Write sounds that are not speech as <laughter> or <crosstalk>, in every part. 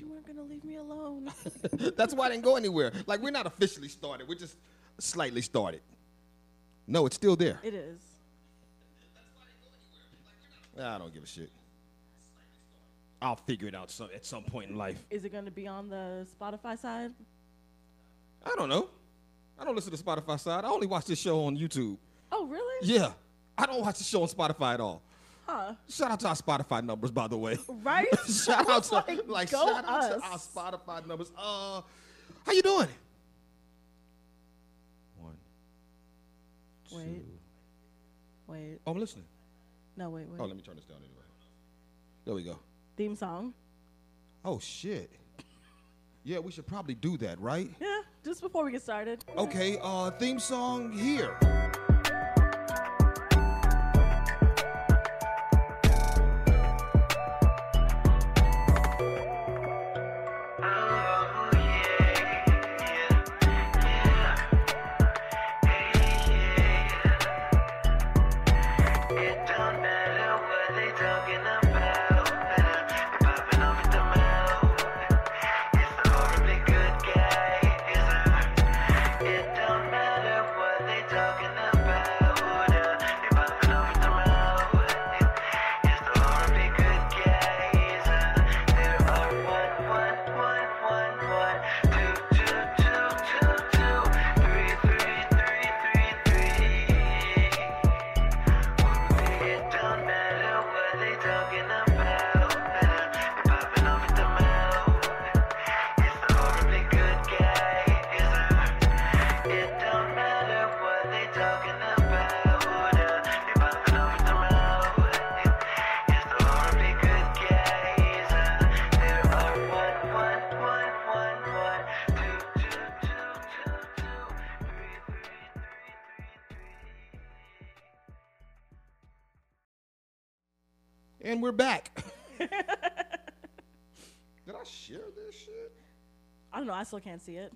you weren't gonna leave me alone. <laughs> That's why I didn't go anywhere. Like we're not officially started. We're just slightly started. No, it's still there. it is. I don't give a shit. I'll figure it out some, at some point in life. Is it gonna be on the Spotify side? I don't know. I don't listen to Spotify side. I only watch this show on YouTube. Oh, really? Yeah. I don't watch the show on Spotify at all. Huh? Shout out to our Spotify numbers, by the way. Right? <laughs> shout out to Like, like, go shout out to our Spotify numbers. Uh, how you doing? One. Wait. two. Wait. Oh, I'm listening. No, wait, wait. Oh, let me turn this down anyway. There we go. Theme song. Oh shit. Yeah, we should probably do that, right? Yeah. Just before we get started. Okay, uh, theme song here. And we're back. <laughs> Did I share this shit? I don't know. I still can't see it.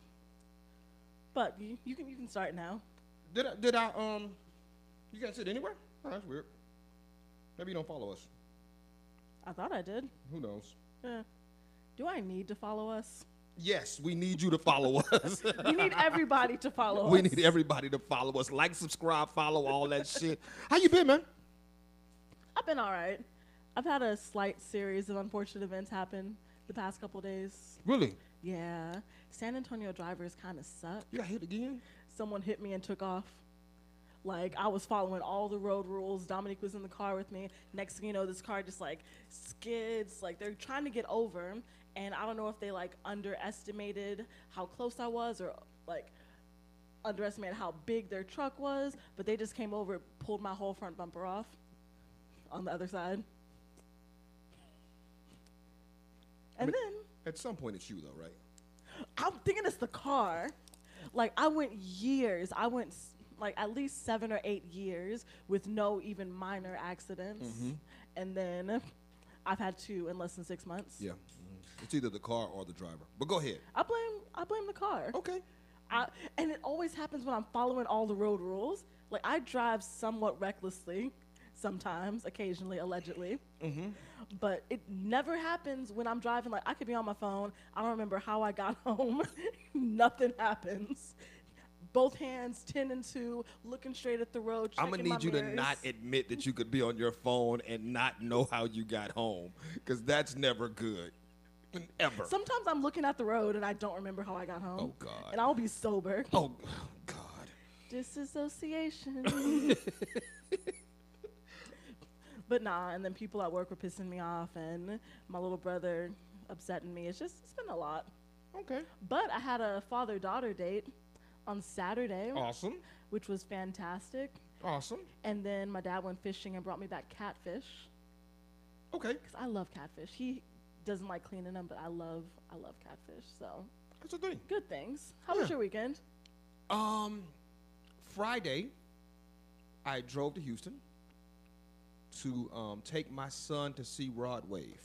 But you, you can you can start now. Did I, did I, um, you can't see it anywhere? Oh, that's weird. Maybe you don't follow us. I thought I did. Who knows? Eh. Do I need to follow us? Yes, we need you to follow <laughs> us. We need everybody to follow we us. We need everybody to follow us. Like, subscribe, follow, all that shit. How you been, man? I've been all right. I've had a slight series of unfortunate events happen the past couple days. Really? Yeah, San Antonio drivers kind of suck. You got hit again? Someone hit me and took off. Like I was following all the road rules. Dominique was in the car with me. Next thing you know, this car just like skids. Like they're trying to get over, and I don't know if they like underestimated how close I was or like underestimated how big their truck was. But they just came over, pulled my whole front bumper off on the other side. And then At some point, it's you, though, right? I'm thinking it's the car. Like I went years. I went s- like at least seven or eight years with no even minor accidents, and then I've had two in less than six months. Yeah. Mm-hmm. It's either the car or the driver. But go ahead. I blame I blame the car. Okay. I, and it always happens when I'm following all the road rules. Like I drive somewhat recklessly, sometimes, occasionally, allegedly. Mm-hmm. But it never happens when I'm driving. Like I could be on my phone. I don't remember how I got <laughs> home. Nothing happens. Both hands, ten and two, looking straight at the road. I'm gonna need you to not admit that you could be on your phone and not know how you got home, because that's never good, ever. Sometimes I'm looking at the road and I don't remember how I got home. Oh, God. And I'll be sober. oh God. disassociation. <laughs> but nah, and then people at work were pissing me off, and my little brother upsetting me. It's just, it's been a lot. Okay. But I had a father daughter date on Saturday, Awesome. which was fantastic. Awesome. And then my dad went fishing and brought me back catfish Okay. because I love catfish. He doesn't like cleaning them, but I love, I love catfish. So That's the thing. good things. How was your weekend? Um, Friday, I drove to Houston to um, take my son to see Rod Wave.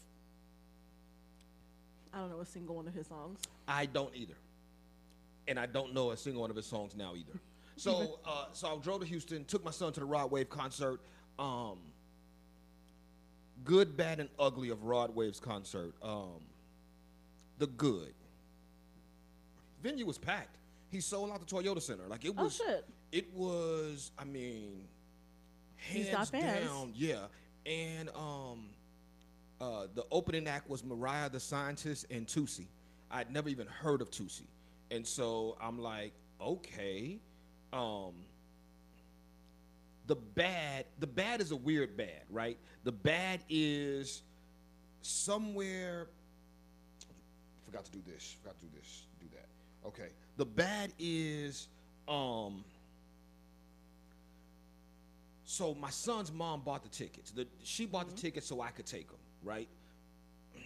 I don't know a single one of his songs. I don't either, and I don't know a single one of his songs now either. <laughs> So, uh, so I drove to Houston, took my son to the Rod Wave concert. Um, good, bad, and ugly of Rod Wave's concert. Um, the good. Venue was packed. He sold out the Toyota Center. Like it Oh, was. shit. It was. I mean, He's hands got fans. down. Yeah, and um, uh, the opening act was Mariah the Scientist and Toosii. I'd never even heard of Toosii, and so I'm like, okay. Um, the bad, the bad is a weird bad, right? The bad is somewhere. Forgot to do this. Forgot to do this. Do that. Okay. The bad is um. So my son's mom bought the tickets. The, she bought the mm-hmm. tickets so I could take them, right? <clears throat>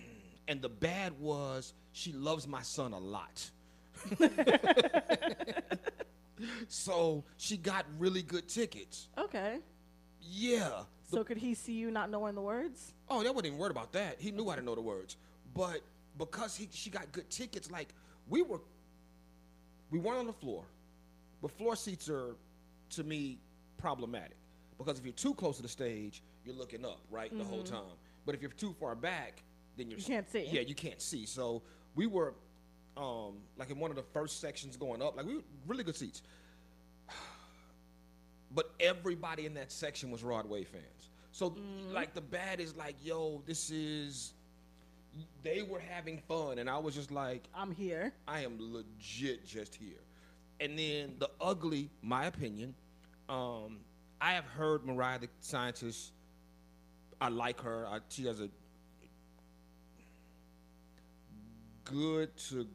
And the bad was she loves my son a lot. <laughs> <laughs> so she got really good tickets. Okay. Yeah. The- So could he see you not knowing the words? Oh, that wasn't even worried about that. He knew I didn't know the words. But because he she got good tickets, like we were we weren't on the floor. But floor seats are to me problematic. Because if you're too close to the stage, you're looking up, right? The whole time. But if you're too far back, then you're You can't see. Yeah, you can't see. So we were um like in one of the first sections going up, like we were really good seats. <sighs> But everybody in that section was Rod Wave fans. So Mm-hmm. like the bad is like, yo, this is they were having fun and I was just like, I'm here. I am legit just here. And then the ugly, my opinion, um, I have heard Mariah the scientist. I like her. I, she has a good to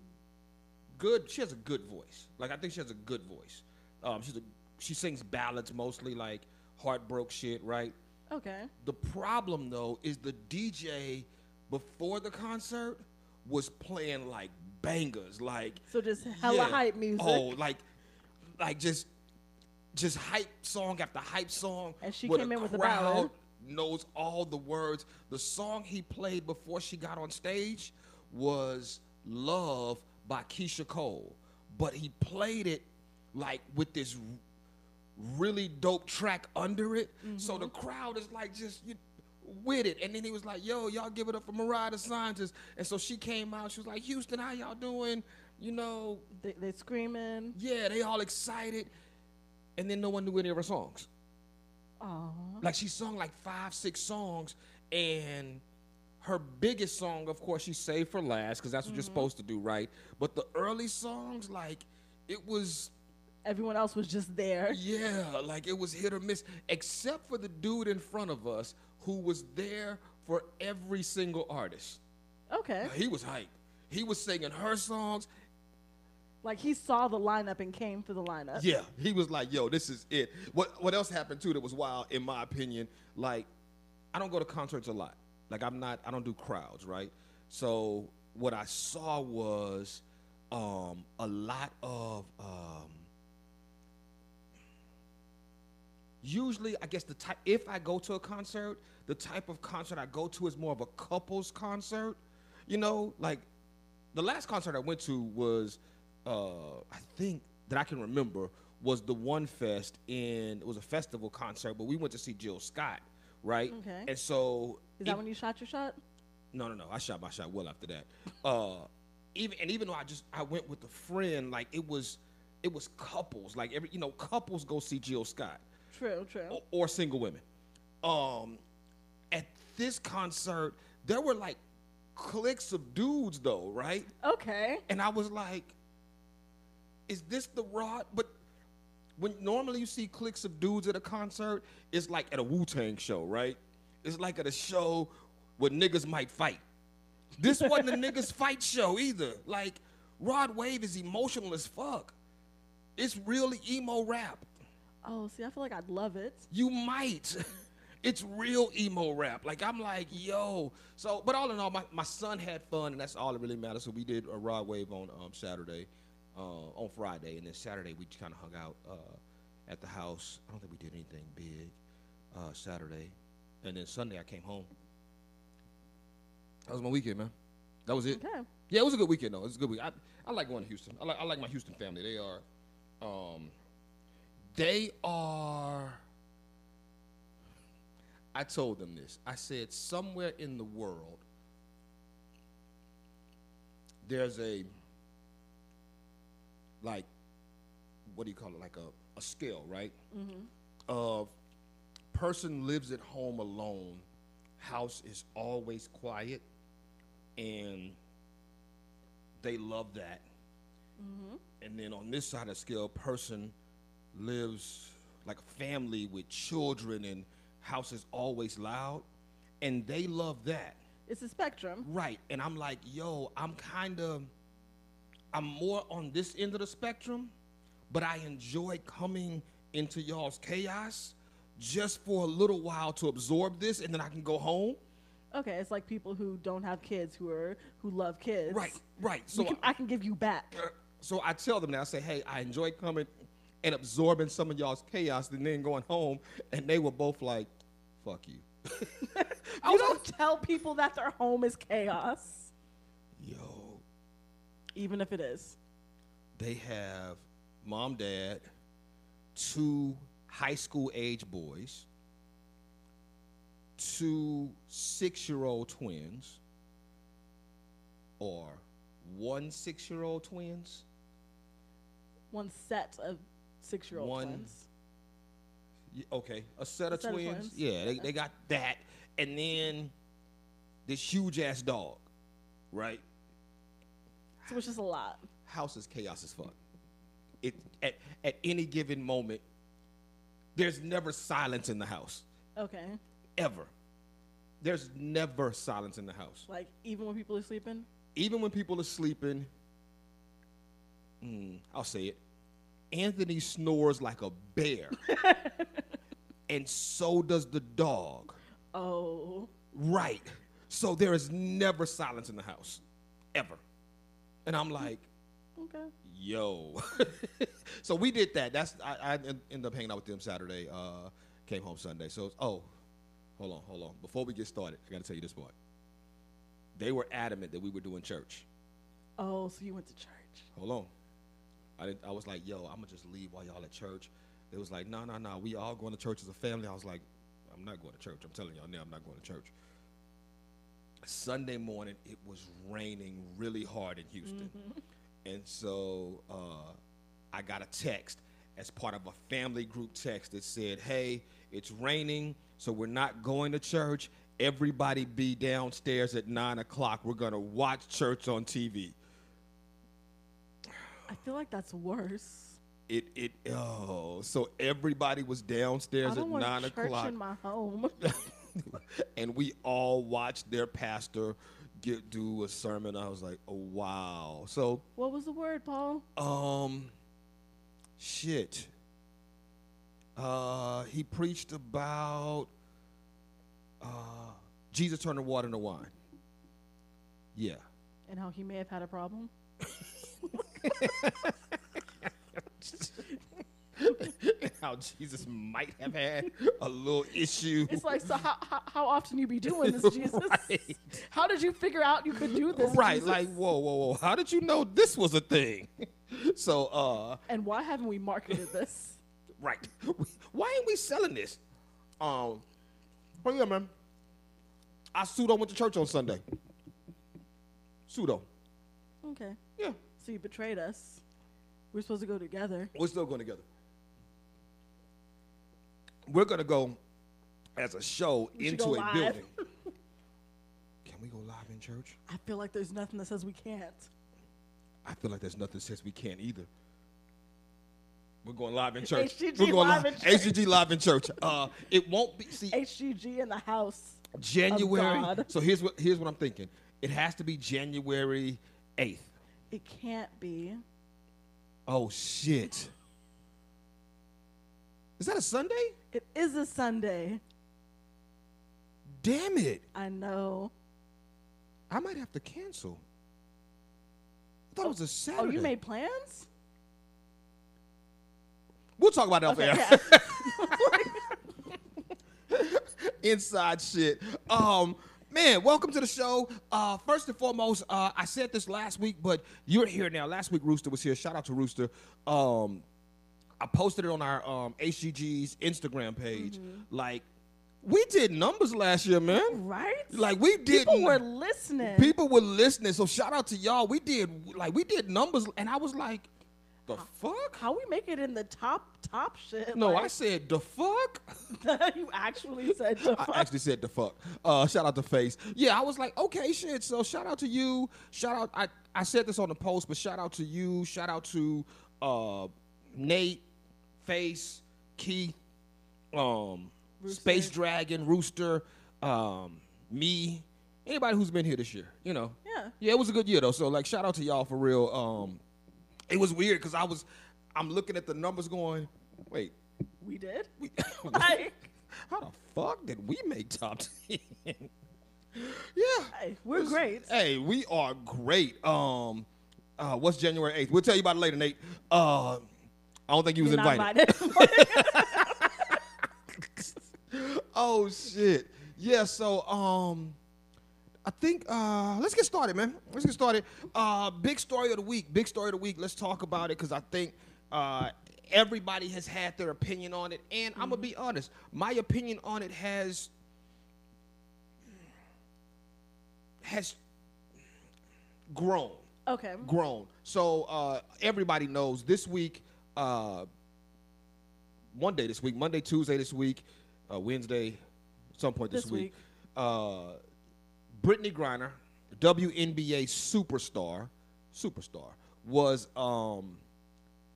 good. She has a good voice. Like I think she has a good voice. Um, she's a she sings ballads mostly, like heartbroken shit, right? Okay. The problem though is the DJ before the concert was playing like bangers, like So just hella yeah. hype music. Oh, like like just just hype song after hype song. And she came in with a crowd ballad. Knows all the words. The song he played before she got on stage was "Love" by Keyshia Cole, but he played it like with this really dope track under it. So the Mm-hmm. crowd is like just you, with it. And then he was like, yo, y'all give it up for Mariah the Scientist. And so she came out. She was like, Houston, how y'all doing? You know, They, they screaming. yeah, they all excited. And then no one knew any of her songs. Aw. Like she sung like five, six songs. And her biggest song, of course, she saved for last because that's what you're mm-hmm. supposed to do, right? But the early songs, like, it was Everyone else was just there. Yeah, like it was hit or miss, except for the dude in front of us who was there for every single artist. Okay. He was hype. He was singing her songs. Like he saw the lineup and came for the lineup. Yeah, he was like, "Yo, this is it." What What else happened too that was wild, in my opinion? Like, I don't go to concerts a lot. Like, I'm not. I don't do crowds, right? So what I saw was um, a lot of. Um, usually i guess the type if i go to a concert the type of concert i go to is more of a couples concert you know like the last concert i went to was uh i think that i can remember was the one fest in it was a festival concert but we went to see jill scott right Okay. and so Is it- that when you shot your shot? no, no, no. I shot my shot well after that. Uh, even and even though I just I went with a friend, like it was, it was couples. Like every you know, couples go see Jill Scott True, true. or, or single women. Um, at this concert, there were like cliques of dudes though, right? Okay. And I was like, is this the rod? But when normally you see cliques of dudes at a concert, it's like at a Wu Tang show, right? It's like at a show where niggas might fight. This <laughs> wasn't a niggas fight show either. Like, Rod Wave is emotional as fuck. It's really emo rap. Oh, see, I feel like I'd love it. You might. <laughs> It's real emo rap. Like I'm like, yo. So, but all in all, my, my son had fun, and that's all that really matters. So we did a Rod Wave on um, Saturday, uh, on Friday, and then Saturday we just kind of hung out uh, at the house. I don't think we did anything big uh, Saturday, and then Sunday I came home. That was my weekend, man. That was it. Okay. Yeah, it was a good weekend though. It was a good week. I, I like going to Houston. I like I like my Houston family. They are, um, they are. I told them this. I said somewhere in the world, there's a like what do you call it? Like a, a scale right? Mm-hmm. Of person lives at home alone house is always quiet and they love that. Mm-hmm. And then on this side of scale person lives like a family with children and house is always loud and they love that. It's a spectrum. Right. And I'm like, yo, I'm kind of, I'm more on this end of the spectrum, but I enjoy coming into y'all's chaos just for a little while to absorb this and then I can go home. Okay, it's like people who don't have kids who are who love kids. Right, right. So can, I can give you back. I, so I tell them that I say, hey, I enjoy coming and absorbing some of y'all's chaos and then going home. And they were both like, fuck you. <laughs> You don't tell people that their home is chaos, like, even if it is. they have mom, dad, two high school age boys, two six year old twins, or one six year old twins. One set of six-year-old twins. Y- Okay, a set of set of twins. twins. Yeah, they, they got that. And then this huge ass dog, right? So it's just a lot. house is chaos as fuck. It at at any given moment, there's never silence in the house. Okay. Ever. There's never silence in the house. Like even when people are sleeping. Even when people are sleeping, mm, I'll say it. Anthony snores like a bear. <laughs> and so does the dog. Oh. Right. So there is never silence in the house. Ever. And I'm like, Okay. yo. <laughs> so we did that. That's I, I ended up hanging out with them Saturday. Uh, came home Sunday. So oh, hold on, hold on. Before we get started, I got to tell you this part. They were adamant that we were doing church. Oh, so you went to church. Hold on. I didn't, I was like, yo, I'm gonna just leave while y'all at church. They was like, no, no, no. We all going to church as a family. I was like, I'm not going to church. I'm telling y'all now, I'm not going to church. Sunday morning, it was raining really hard in Houston. And so uh, I got a text as part of a family group text that said, hey, it's raining, so we're not going to church. Everybody be downstairs at nine o'clock. We're going to watch church on TV. I feel like that's worse. It, it, oh, so everybody was downstairs at nine church o'clock. in my home. <laughs> <laughs> and we all watched their pastor get do a sermon. I was like, oh wow. So what was the word, Paul? um shit. Uh he preached about uh Jesus turning water into wine. Yeah. And how he may have had a problem. <laughs> <laughs> <laughs> How Jesus might have had a little issue. It's like, so how, how, how often you be doing this, <laughs> Jesus? Right. How did you figure out you could do this? right, Jesus? like whoa, whoa, whoa. How did you know this was a thing? <laughs> so uh And why haven't we marketed this? Right. Why ain't we selling this? Um, but yeah, man. I pseudo went to church on Sunday. Pseudo. Okay. Yeah. So you betrayed us. We're supposed to go together. We're still going together. We're gonna go as a show We into a live. building. <laughs> Can we go live in church? I feel like there's nothing that says we can't. I feel like there's nothing that says we can't either. We're going live in church. HGG We're going live in church. HGG live in church. Uh, it won't be. See, HGG in the house. January. God. So here's what here's what I'm thinking. It has to be January 8th. It can't be. Oh shit. Is that a Sunday? It is a Sunday. Damn it. I know. I might have to cancel. I thought it was a Oh, you made plans? We'll talk about off Okay. yeah. <laughs> Inside shit. Um, man, welcome to the show. Uh, first and foremost, uh, I said this last week, but you're here now. Last week, Rooster was here. Shout out to Rooster. Um, I posted it on our um, HGG's Instagram page. Like, we did numbers last year, man. Right? Like we did. People were listening. people were listening. So shout out to y'all. We did like we did numbers, and I was like, the fuck? How we make it in the top top shit? No, I said the fuck. <laughs> you actually said the <laughs> fuck. I actually said the fuck. Uh, shout out to Face. Yeah, I was like, okay, shit. So shout out to you. Shout out. I I said this on the post, but shout out to you. Shout out to uh, Nate, Face, Keith, um, Rooster. Space Dragon, Rooster, um, me. Anybody who's been here this year, you know. Yeah. Yeah, it was a good year though. So like, shout out to y'all for real. Um, it was weird because I was, I'm looking at the numbers going, wait, we did. we, <laughs> <laughs> Like, how the fuck did we make top ten? <laughs> yeah, hey, we're great. Hey, we are great. Um, uh, what's January eighth? We'll tell you about it later, Nate. Uh, I don't think you was You're invited. invited. <laughs> oh shit. Yeah. So um, I think uh, let's get started, man. Let's get started. Uh, big story of the week. Big story of the week. Let's talk about it because I think uh, everybody has had their opinion on it, and I'm gonna be honest. My opinion on it has has grown okay. grown. So uh, everybody knows this week, uh, one day this week, Monday, Tuesday this week, uh, Wednesday, some point this, This week, week. uh, Brittany Griner, WNBA superstar, superstar, was um,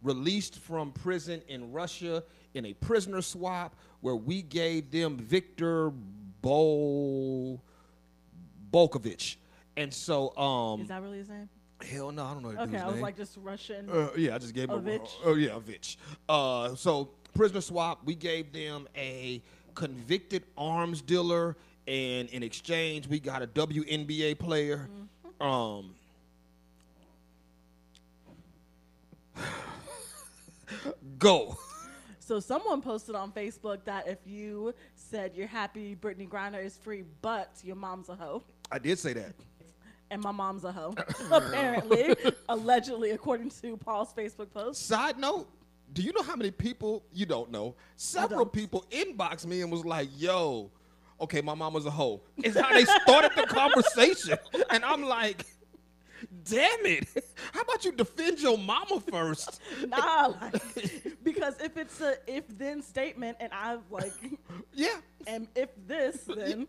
released from prison in Russia in a prisoner swap where we gave them Victor Bol Bolkovich. And so, um, Is that really his name? Hell no, I don't know. the Okay, I was name. like just Russian. Uh, yeah, I just gave him Vitch? Oh yeah, a. Uh, so prisoner swap. We gave them a convicted arms dealer, and in exchange, we got a WNBA player. Mm-hmm. Um, <sighs> go. So someone posted on Facebook that if you said you're happy Brittany Griner is free, but your mom's a hoe, I did say that. And my mom's a hoe, <coughs> apparently, allegedly, according to Paul's Facebook post. Side note. Do you know how many people you don't know? Several don't. people inboxed me and was like, "Yo, okay, my mom was a hoe." Is how they started the conversation, and I'm like, "Damn it! How about you defend your mama first? <laughs> Nah, like, because if it's a if then statement, and I like Yeah, and if this, <laughs> then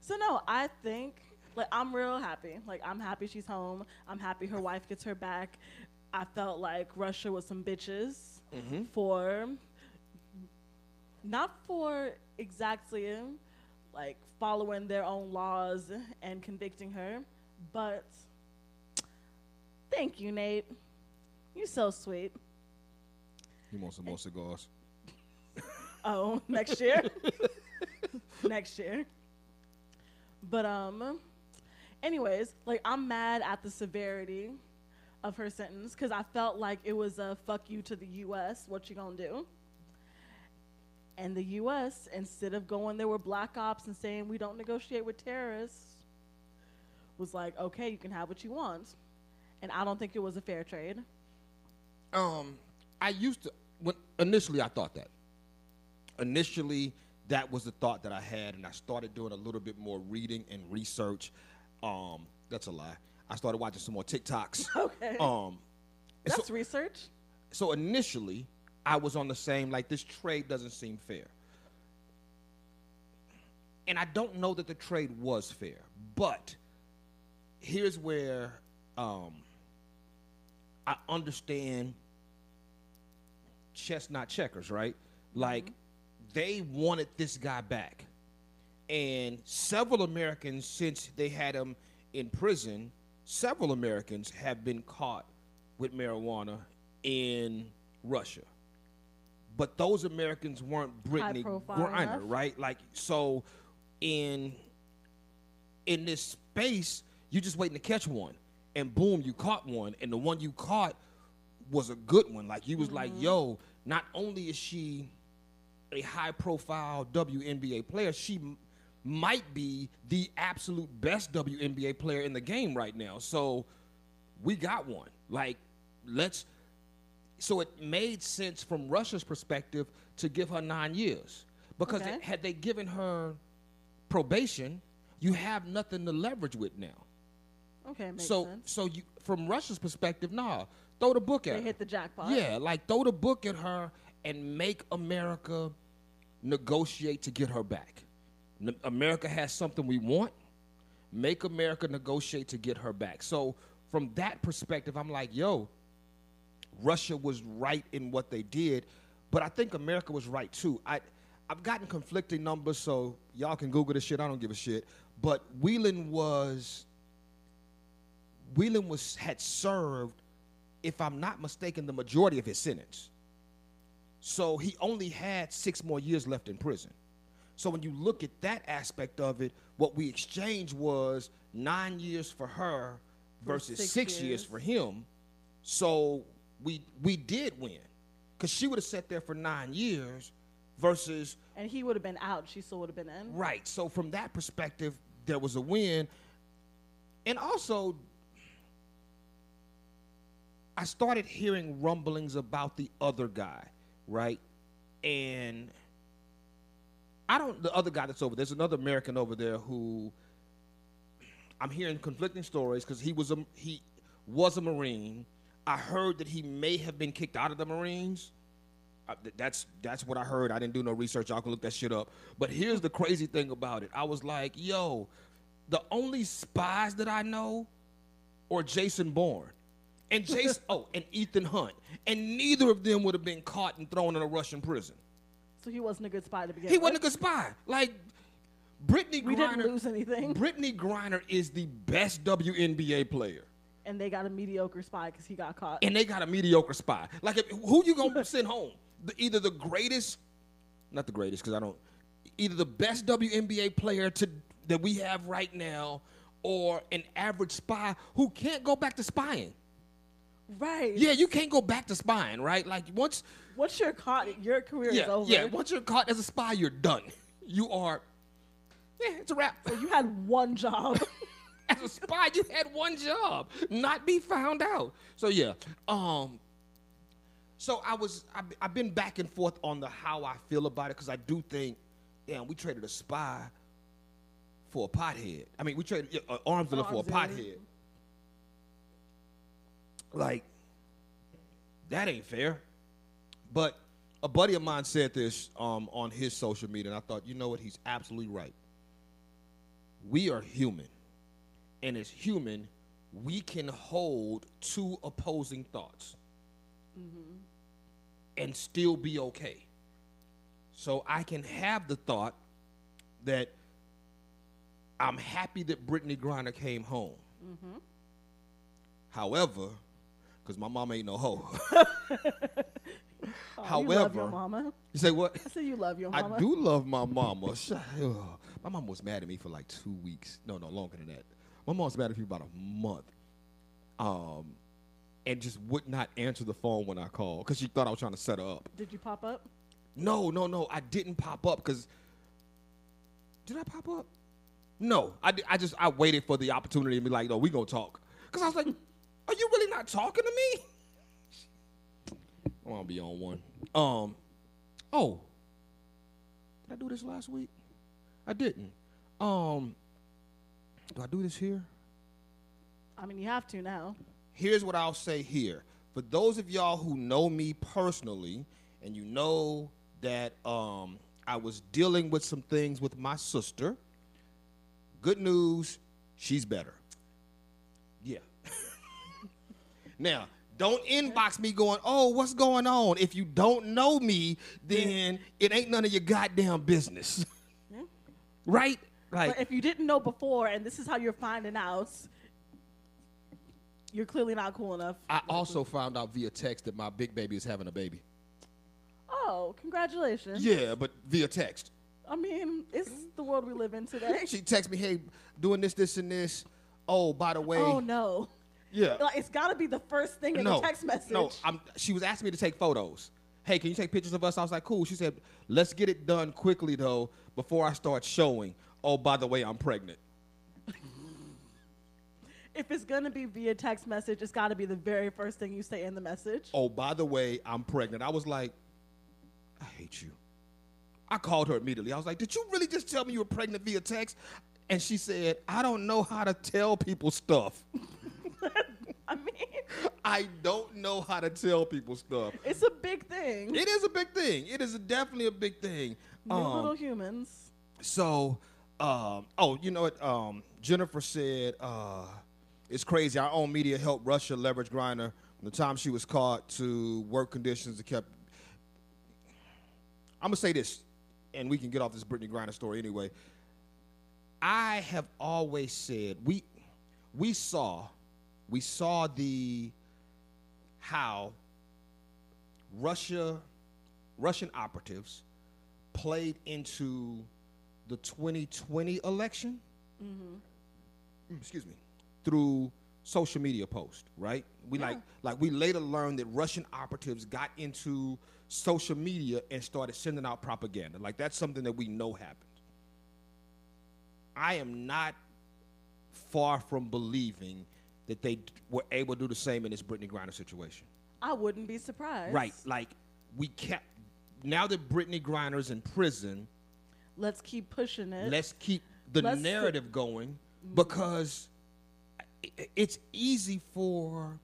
so no, I think like I'm real happy. Like I'm happy she's home. I'm happy her wife gets her back. I felt like Russia was some bitches for not for exactly like following their own laws and convicting her, but thank you, Nate. You're so sweet. you want some more cigars? <laughs> Oh, next year. <laughs> next year. But um anyways, like I'm mad at the severity of her sentence cuz I felt like it was a fuck you to the US, what you to do? And the US instead of going there with black ops and saying we don't negotiate with terrorists was like, "Okay, you can have what you want." And I don't think it was a fair trade. Um, I used to when initially I thought that. Initially, that was the thought that I had, and I started doing a little bit more reading and research. Um, that's a lie. I started watching some more TikToks. <laughs> Okay. Um, so- That's research. so initially, I was on the same like this trade doesn't seem fair. And I don't know that the trade was fair, but here's where um, I understand chess not checkers, right? Like they wanted this guy back. And several Americans, since they had him in prison, several Americans have been caught with marijuana in Russia. But those Americans weren't Brittany Griner, right? Like so in in this space, you're just waiting to catch one. And boom, you caught one. And the one you caught was a good one. Like you was like, yo, not only is she a high profile WNBA player, she might be the absolute best WNBA player in the game right now. So we got one. Like, let's. So it made sense from Russia's perspective to give her nine years. Because Okay. had they given her probation, you have nothing to leverage with now. Okay, makes so sense. so you from Russia's perspective, nah, throw the book at They her. hit the jackpot. Yeah, like throw the book at her and make America negotiate to get her back. America has something we want. Make America negotiate to get her back. So from that perspective, I'm like, yo, Russia was right in what they did, but I think America was right too. I I've gotten conflicting numbers, so y'all can Google this shit. I don't give a shit. But Whelan was Whelan was had served, if I'm not mistaken, the majority of his sentence. So he only had six more years left in prison. So when you look at that aspect of it, what we exchanged was nine years for her versus six six, years. years. for him. So we we did win, because she would have sat there for nine years, versus And he would have been out. She still would have been in. Right. So from that perspective, there was a win. And also, I started hearing rumblings about the other guy, right? And I don't the other guy that's over there's another American over there who I'm hearing conflicting stories because he was a he was a Marine. I heard that he may have been kicked out of the Marines. Uh, th- that's that's what I heard. I didn't do no research. Y'all can look that shit up. But here's the crazy thing about it. I was like, yo, the only spies that I know are Jason Bourne. And Jason <laughs> oh, and Ethan Hunt. And neither of them would have been caught and thrown in a Russian prison. So he wasn't a good spy to begin He with. wasn't a good spy. Like Brittany We Griner. didn't lose anything. Brittany Griner is the best WNBA player. And they got a mediocre spy because he got caught. and they got a mediocre spy. Like, if, who you gonna <laughs> send home? The, either the greatest, not the greatest, because I don't. Either the best WNBA player to that we have right now, or an average spy who can't go back to spying. right. Yeah, you can't go back to spying, right? Like once, Once you're caught, your career yeah, is over. yeah, once you're caught as a spy, you're done. You are. Yeah, it's a wrap. So you had one job. <laughs> as a spy, you had one job, not be found out. So yeah, um, so I was I've, I've been back and forth on the how I feel about it because I do think, damn, we traded a spy for a pothead. I mean, we traded an arms dealer for a pothead. Like, that ain't fair. But a buddy of mine said this um, on his social media, and I thought, you know what? He's absolutely right. We are human and as human, we can hold two opposing thoughts and still be okay. So I can have the thought that I'm happy that Brittany Griner came home. However, because my mom ain't no hoe. <laughs> Oh, you love your However- mama. you say what? I said you love your mama. I do love my mama. My mom was mad at me for like two weeks. No, no, longer than that. My mom was mad at me for about a month. Um, and just would not answer the phone when I called because she thought I was trying to set her up. Did you pop up? No, no, no. I didn't pop up because. Did I pop up? No, I, I just I waited for the opportunity to be like, no, we gonna talk. Because I was like, are you really not talking to me? I want to be on one. Um, oh, did I do this last week? I didn't. Um, do I do this here? I mean, you have to now. here's what I'll say here. For those of y'all who know me personally, and you know that um, I was dealing with some things with my sister, good news, she's better. Yeah. <laughs> now, don't inbox me going, oh, what's going on? If you don't know me, then it ain't none of your goddamn business. <laughs> right? Like, But if you didn't know before, and this is how you're finding out, you're clearly not cool enough. I also found out via text that my big baby is having a baby. Oh, congratulations. Yeah, but via text. I mean, it's the world we live in today. <laughs> She texts me, "Hey, doing this, this, and this. Oh, by the way, Oh no. Yeah, Like, it's got to be the first thing in no, the text message. no. I'm, she was asking me to take photos. Hey, can you take pictures of us? I was like, cool. She said, let's get it done quickly though, before I start showing. Oh, by the way, I'm pregnant. <laughs> if it's gonna be via text message, it's got to be the very first thing you say in the message. Oh, by the way, I'm pregnant. I was like, I hate you. I called her immediately. I was like, "Did you really just tell me you were pregnant via text?" And she said, "I don't know how to tell people stuff. <laughs> <laughs> I mean, I don't know how to tell people stuff." it's a big thing. It is a big thing. It is definitely a big thing. Um, little humans. So, um, oh, you know what? Um, Jennifer said uh, it's crazy. Our own media helped Russia leverage Griner from the time she was caught to work conditions that kept. I'm gonna say this, and we can get off this Brittany Griner story anyway. I have always said we we saw we saw the how Russia Russian operatives played into the 2020 election. Mm, Excuse me, through social media posts, right? We like like we later learned that Russian operatives got into social media and started sending out propaganda. Like that's something that we know happened. I am not far from believing that they d- were able to do the same in this Brittany Griner situation. I wouldn't be surprised. Right. Like we kept now that Brittany Griner's in prison, Let's keep pushing it. let's keep the Let's- narrative going mm-hmm. because i- i- it's easy for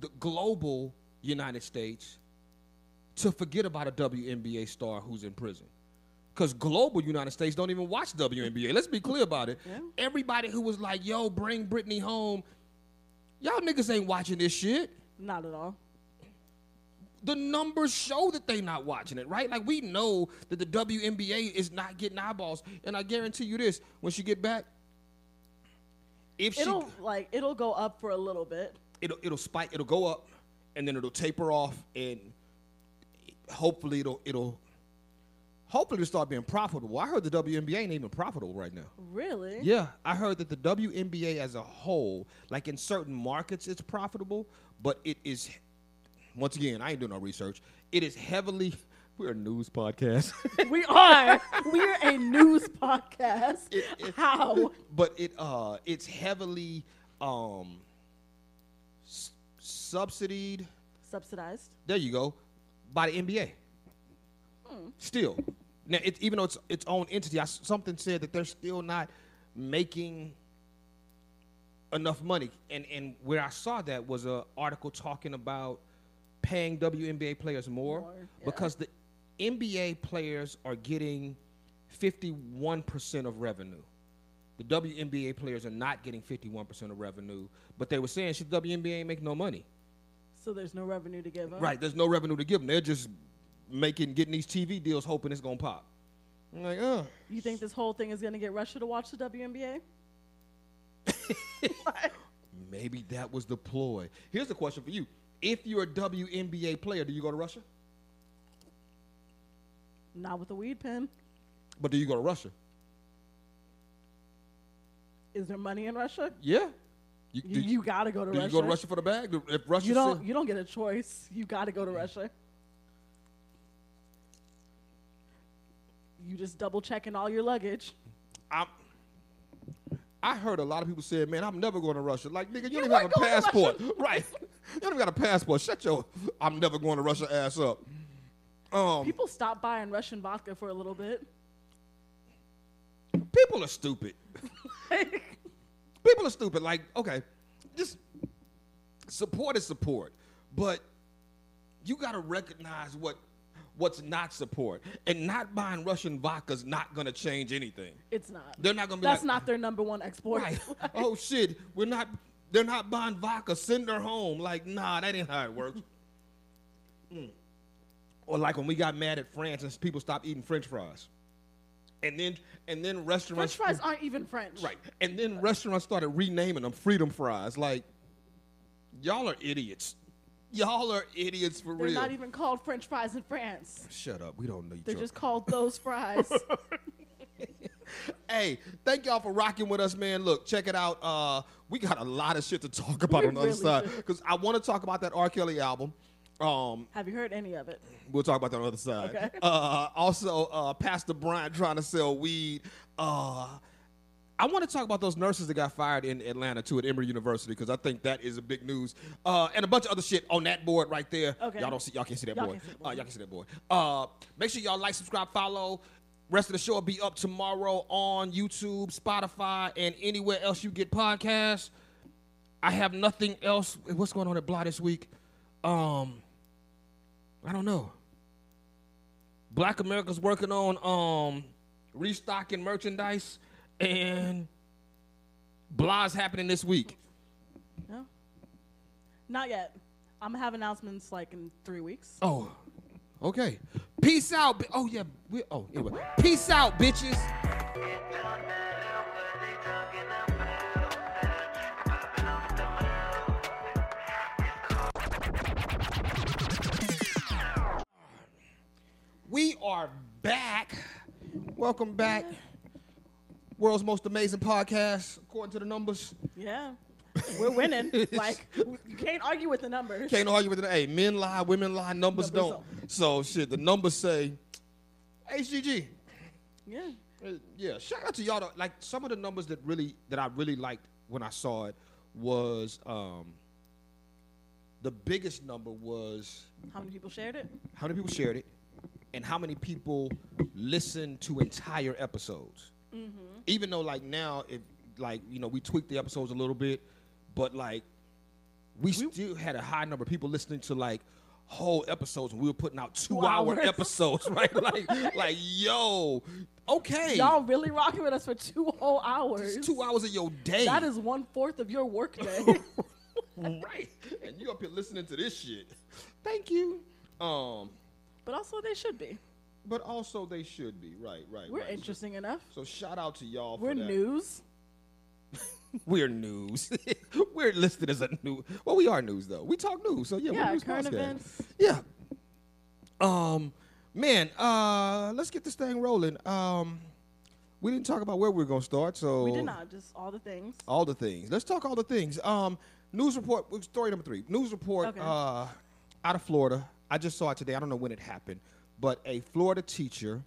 the global United States to forget about a WNBA star who's in prison. Because global United States don't even watch WNBA. Let's be clear about it. Yeah. Everybody who was like, yo, bring Brittany home, y'all niggas ain't watching this shit Not at all. the numbers show that they're not watching it, right? Like we know that the WNBA is not getting eyeballs, and I guarantee you this: when she get back, if she It'll like it'll go up for a little bit. it'll it'll spike, it'll go up, and then it'll taper off, and hopefully it'll it'll hopefully it'll start being profitable. I heard the WNBA ain't even profitable right now. Really? Yeah, I heard that the WNBA as a whole, like in certain markets, it's profitable, but it is, once again, I ain't doing no research. It is heavily. <laughs> We're a news podcast, <laughs> We are. <laughs> We're a news podcast. It- it- How? but it uh, it's heavily um, s- subsidied. Subsidized. There you go, by the NBA. Still, now it, even though it's its own entity, I something said that they're still not making enough money. And and where I saw that was a article talking about paying WNBA players more, More, yeah. because the NBA players are getting 51% of revenue. The WNBA players are not getting 51% of revenue, but they were saying, should WNBA ain't make no money? So there's no revenue to give them. Right, there's no revenue to give them. They're just making, getting these TV deals, hoping it's gonna pop. I'm like, uh, You think this whole thing is gonna get Russia to watch the WNBA? <laughs> maybe that was the ploy. Here's the question for you: If you're a WNBA player, do you go to Russia? Not with a weed pen. But do you go to Russia? Is there money in Russia? Yeah. You, You, you gotta go to do Russia. you go to Russia for the bag? If Russia You don't. You don't get a choice. You gotta go to Russia. You just double checking all your luggage. I'm, I heard a lot of people say, "Man, I'm never going to Russia." Like, nigga, you, You don't even have a passport, <laughs> right? You don't even got a passport. Shut your "I'm never going to Russia" ass up. Um, People stopped buying Russian vodka for a little bit. people are stupid. <laughs> people are stupid. Like, okay, just support is support, but you got to recognize what what's not support, and not buying Russian vodka is not gonna change anything. it's not. They're not gonna be That's like, not their number one export. Right. <laughs> oh shit, we're not. They're not buying vodka. Send her home. Like, nah, that ain't how it works. <laughs> Mm. Or like when we got mad at France and people stopped eating French fries, and then and then restaurants French fries aren't even French. right, and then restaurants started renaming them Freedom Fries. Like, y'all are idiots. Y'all are idiots for real. They're not even called French fries in France. Shut up. We don't need They're your- just called those fries. <laughs> <laughs> Hey, thank y'all for rocking with us, man. Look, check it out. Uh, we got a lot of shit to talk about We on the other side because I want to talk about that R. Kelly album. Um, Have you heard any of it? we'll talk about that on the other side. Okay. Uh, also, uh, Pastor Bryant trying to sell weed. Uh, I want to talk about those nurses that got fired in Atlanta too at Emory University because I think that is a big news, uh, and a bunch of other shit on that board right there. Okay. Y'all don't see, y'all can't see that Y'all board. can't see the Uh, y'all can see that board. Uh, make sure y'all like, subscribe, follow. Rest of the show will be up tomorrow on YouTube, Spotify, and anywhere else you get podcasts. I have nothing else. What's going on at Blah this week? Um, I don't know. Black America's working on um restocking merchandise, and Blah's happening this week. No. Not yet. I'm gonna have announcements like in three weeks. Oh, okay. Peace out. bi- Oh yeah. We, oh anyway. Peace out, bitches. It don't matter what they talking about. Popping off the We are back. Welcome back. World's most amazing podcast, according to the numbers. Yeah. We're winning. <laughs> like you can't argue with the numbers. Can't argue with it. Hey, men lie, women lie, numbers, Numbers don't. So shit, the numbers say HGG. Yeah. Uh, yeah, shout out to y'all. Though. Like some of the numbers that really that I really liked when I saw it was um the biggest number was How many people shared it? how many people shared it and how many people listened to entire episodes. Even though like now if like you know we tweaked the episodes a little bit, but like we, still had a high number of people listening to like whole episodes and we were putting out two, Two hour <laughs> episodes, right? <laughs> like like yo, okay. Y'all really rocking with us for two whole hours. It's two hours of your day. That is one fourth of your workday. <laughs> right. And you up here listening to this shit. Thank you. Um, but also they should be. But also they should be. Right, right. We're right. So- interesting enough. So, shout out to y'all for We're that. news. <laughs> We're news. <laughs> We're listed as a new. Well, we are news though. We talk news. So yeah, we're Yeah, news current events. Yeah. Um, man. Uh, let's get this thing rolling. Um, we didn't talk about where we are gonna start. So We did not, just all the things. All the things. Let's talk all the things. Um, news report. Story number three. News report. Okay. Uh, out of Florida. I just saw it today. I don't know when it happened, but a Florida teacher,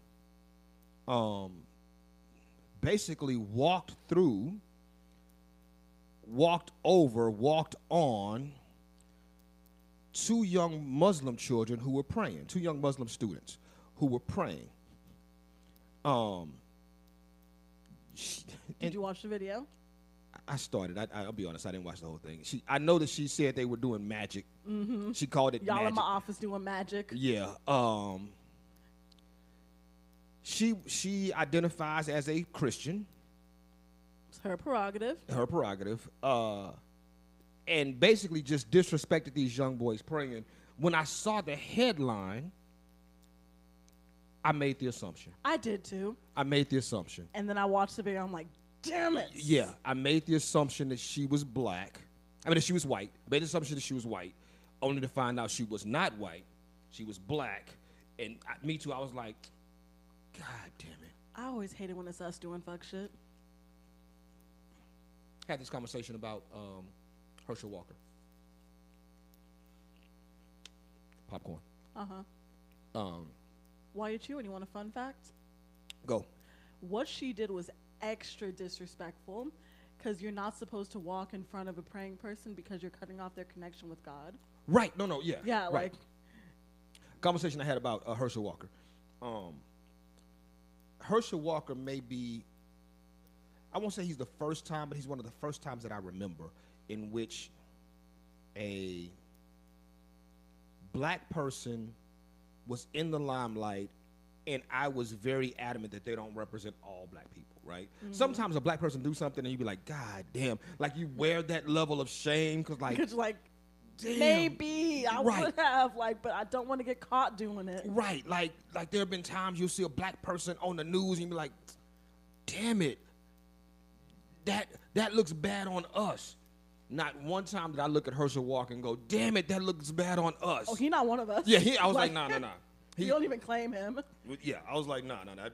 um, basically walked through, walked over, walked on two young Muslim children who were praying. Two young Muslim students who were praying. Um. she- Did you watch the video? I started. I, I'll be honest. I didn't watch the whole thing. She, I know that she said they were doing magic. Mm-hmm. She called it Y'all magic. in my office doing magic. Yeah. Um. She she identifies as a Christian. It's her prerogative. Her prerogative. Uh, and basically just disrespected these young boys praying. When I saw the headline, I made the assumption. I did too. I made the assumption. And then I watched the video. I'm like, damn it. Yeah, I made the assumption that she was black. I mean, that she was white. Made the assumption that she was white, only to find out she was not white. She was black. And I, me too, I was like, God damn it. I always hated when it's us doing fuck shit. Had this conversation about um, Herschel Walker. Popcorn. Uh huh. Um, While you're chewing, you want a fun fact? go. What she did was extra disrespectful because you're not supposed to walk in front of a praying person because you're cutting off their connection with God. Right. No, no, yeah. Yeah, right. like, conversation I had about uh, Herschel Walker. Um, Herschel Walker may be, I won't say he's the first time, but he's one of the first times that I remember in which a black person was in the limelight and I was very adamant that they don't represent all black people, right? Mm-hmm. Sometimes a black person do something and you be like, God damn, like you wear that level of shame because like, <laughs> because like damn. maybe I Right. would have like, but I don't want to get caught doing it. Right, like like there have been times you'll see a black person on the news and you be like, "Damn it, that that looks bad on us." Not one time did I look at Herschel Walker and go, "Damn it, that looks bad on us." Oh, he not one of us. yeah, he, I was like, "Nah, nah, nah." <laughs> He, you don't even claim him. yeah, I was like, "Nah, nah, nah."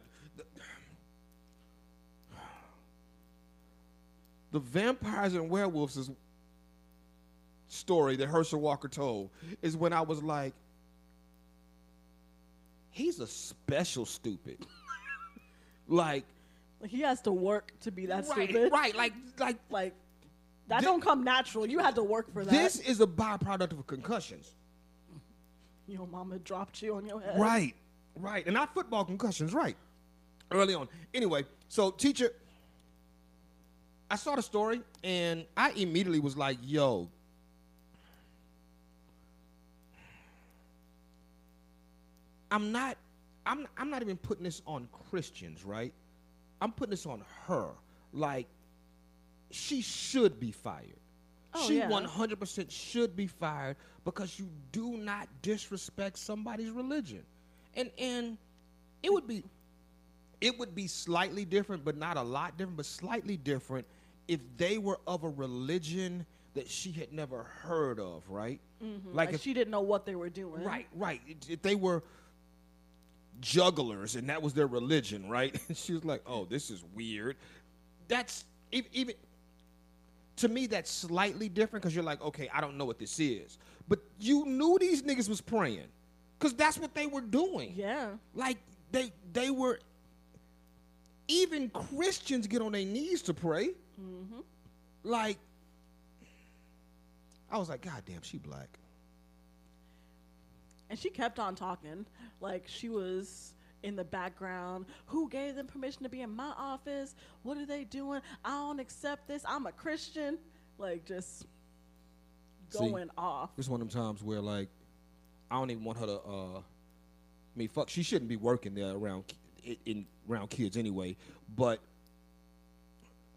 The <sighs> vampires and werewolves is story that Herschel Walker told is when I was like, he's a special stupid. <laughs> like, he has to work to be that right, stupid. right, like like Like that Thi- don't come natural. You had to work for that. this is a byproduct of concussions. Your mama dropped you on your head. Right, right, and not football concussions, right? Early on. Anyway, so teacher, I saw the story and I immediately was like, "Yo." I'm not I'm I'm not even putting this on Christians, right? I'm putting this on her. Like she should be fired. Oh, she yeah. 100% should be fired because you do not disrespect somebody's religion. And and it would be it would be slightly different but not a lot different but slightly different if they were of a religion that she had never heard of, right? Mm-hmm. Like Like, if she didn't know what they were doing. Right, right. If- If they were jugglers and that was their religion, right? And <laughs> she was like, "Oh, this is weird." That's even to me that's slightly different because you're like, "Okay, I don't know what this is," but you knew these niggas was praying because that's what they were doing. Yeah. Like they they were. Even Christians get on their knees to pray. Mm-hmm. Like, I was like, God damn, she black. And she kept on talking. Like she was in the background. Who gave them permission to be in my office? What are they doing? I don't accept this. I'm a Christian. Like just See, going off. It's one of them times where like I don't even want her to. uh I mean, fuck, she shouldn't be working there around in around kids anyway. But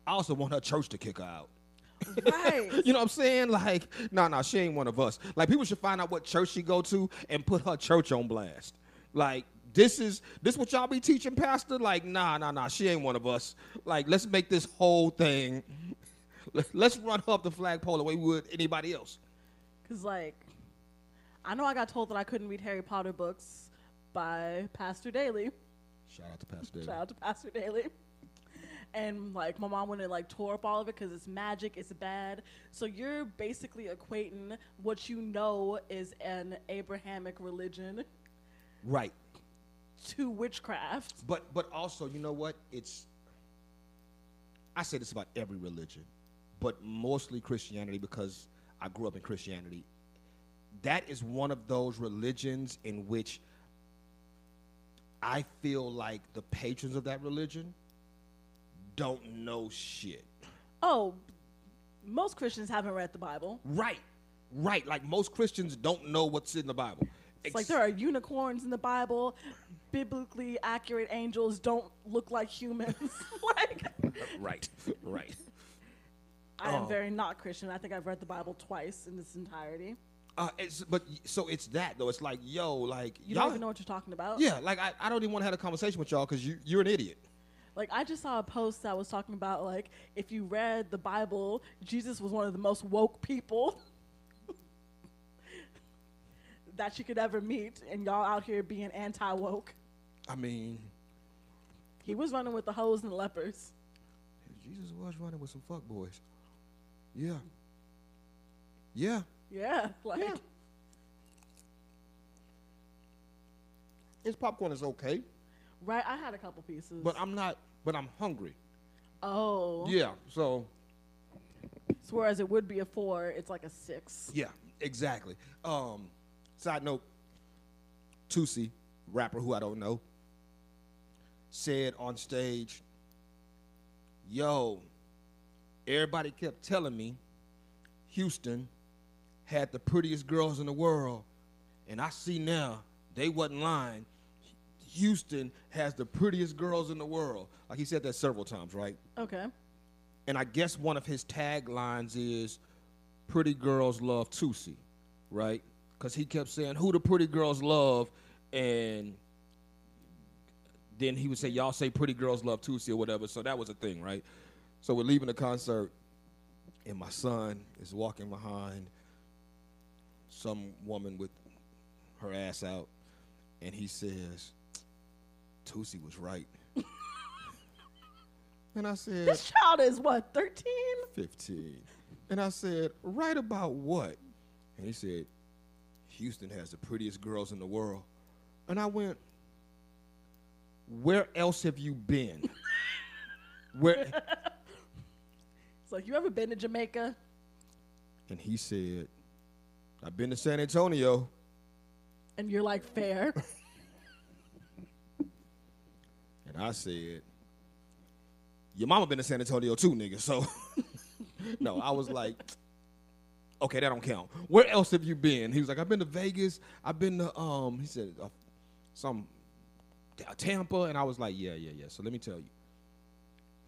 I also want her church to kick her out. Right. <laughs> You know what I'm saying? Like, no, nah, no, nah, she ain't one of us. Like, people should find out what church she go to and put her church on blast. Like, this is this what y'all be teaching, Pastor? Like, nah, nah, nah, she ain't one of us. Like, let's make this whole thing. <laughs> Let's run up the flagpole the way we would anybody else. Cause like, I know I got told that I couldn't read Harry Potter books by Pastor Daly. Shout out to Pastor. Daly. Shout out to Pastor Daly. And like my mom went and like tore up all of it because it's magic, it's bad. So you're basically equating what you know is an Abrahamic religion Right. to witchcraft. But but also, you know what? It's I say this about every religion, but mostly Christianity because I grew up in Christianity. That is one of those religions in which I feel like the patrons of that religion don't know shit. Oh, most Christians haven't read the Bible. Right. Right. Like most Christians don't know what's in the Bible. It's like there are unicorns in the Bible. Biblically accurate angels don't look like humans. <laughs> like right. Right. I am Oh. very not Christian. I think I've read the Bible twice in its entirety. Uh, it's, but so it's that though. It's like, yo, like You don't even know what you're talking about. Yeah, like I, I don't even want to have a conversation with y'all because you you're an idiot. Like I just saw a post that was talking about like if you read the Bible, Jesus was one of the most woke people <laughs> that you could ever meet, and y'all out here being anti woke. I mean, He was running with the hoes and the lepers. Jesus was running with some fuck boys. Yeah. Yeah. Yeah, <laughs> like Yeah. His popcorn is okay, right. I had a couple pieces. but I'm not. But I'm hungry. oh, Yeah. So So whereas it would be a four, it's like a six. yeah, exactly. Um, side note: Toosii, rapper who I don't know, said on stage, "Yo, everybody kept telling me Houston had the prettiest girls in the world, and I see now they wasn't lying. Houston has the prettiest girls in the world. Like he said that several times, right? Okay. And I guess one of his taglines is "Pretty girls love Toosii," right? Because he kept saying who the pretty girls love, and then he would say y'all say pretty girls love Toosii or whatever. So that was a thing, right? So we're leaving the concert, and my son is walking behind some woman with her ass out, and he says, "Toosii was right." <laughs> and I said, This child is what, 13? 15. And I said, Right about what? And he said, Houston has the prettiest girls in the world. And I went, Where else have you been? <laughs> Where? It's like, you ever been to Jamaica? and he said, "I've been to San Antonio." And you're like, fair. <laughs> And I said, Your mama been to San Antonio too, nigga. So <laughs> no, I was like, Okay, that don't count. Where else have you been? He was like, I've been to Vegas. I've been to um. He said uh, some uh, Tampa, and I was like, Yeah, yeah, yeah. So let me tell you,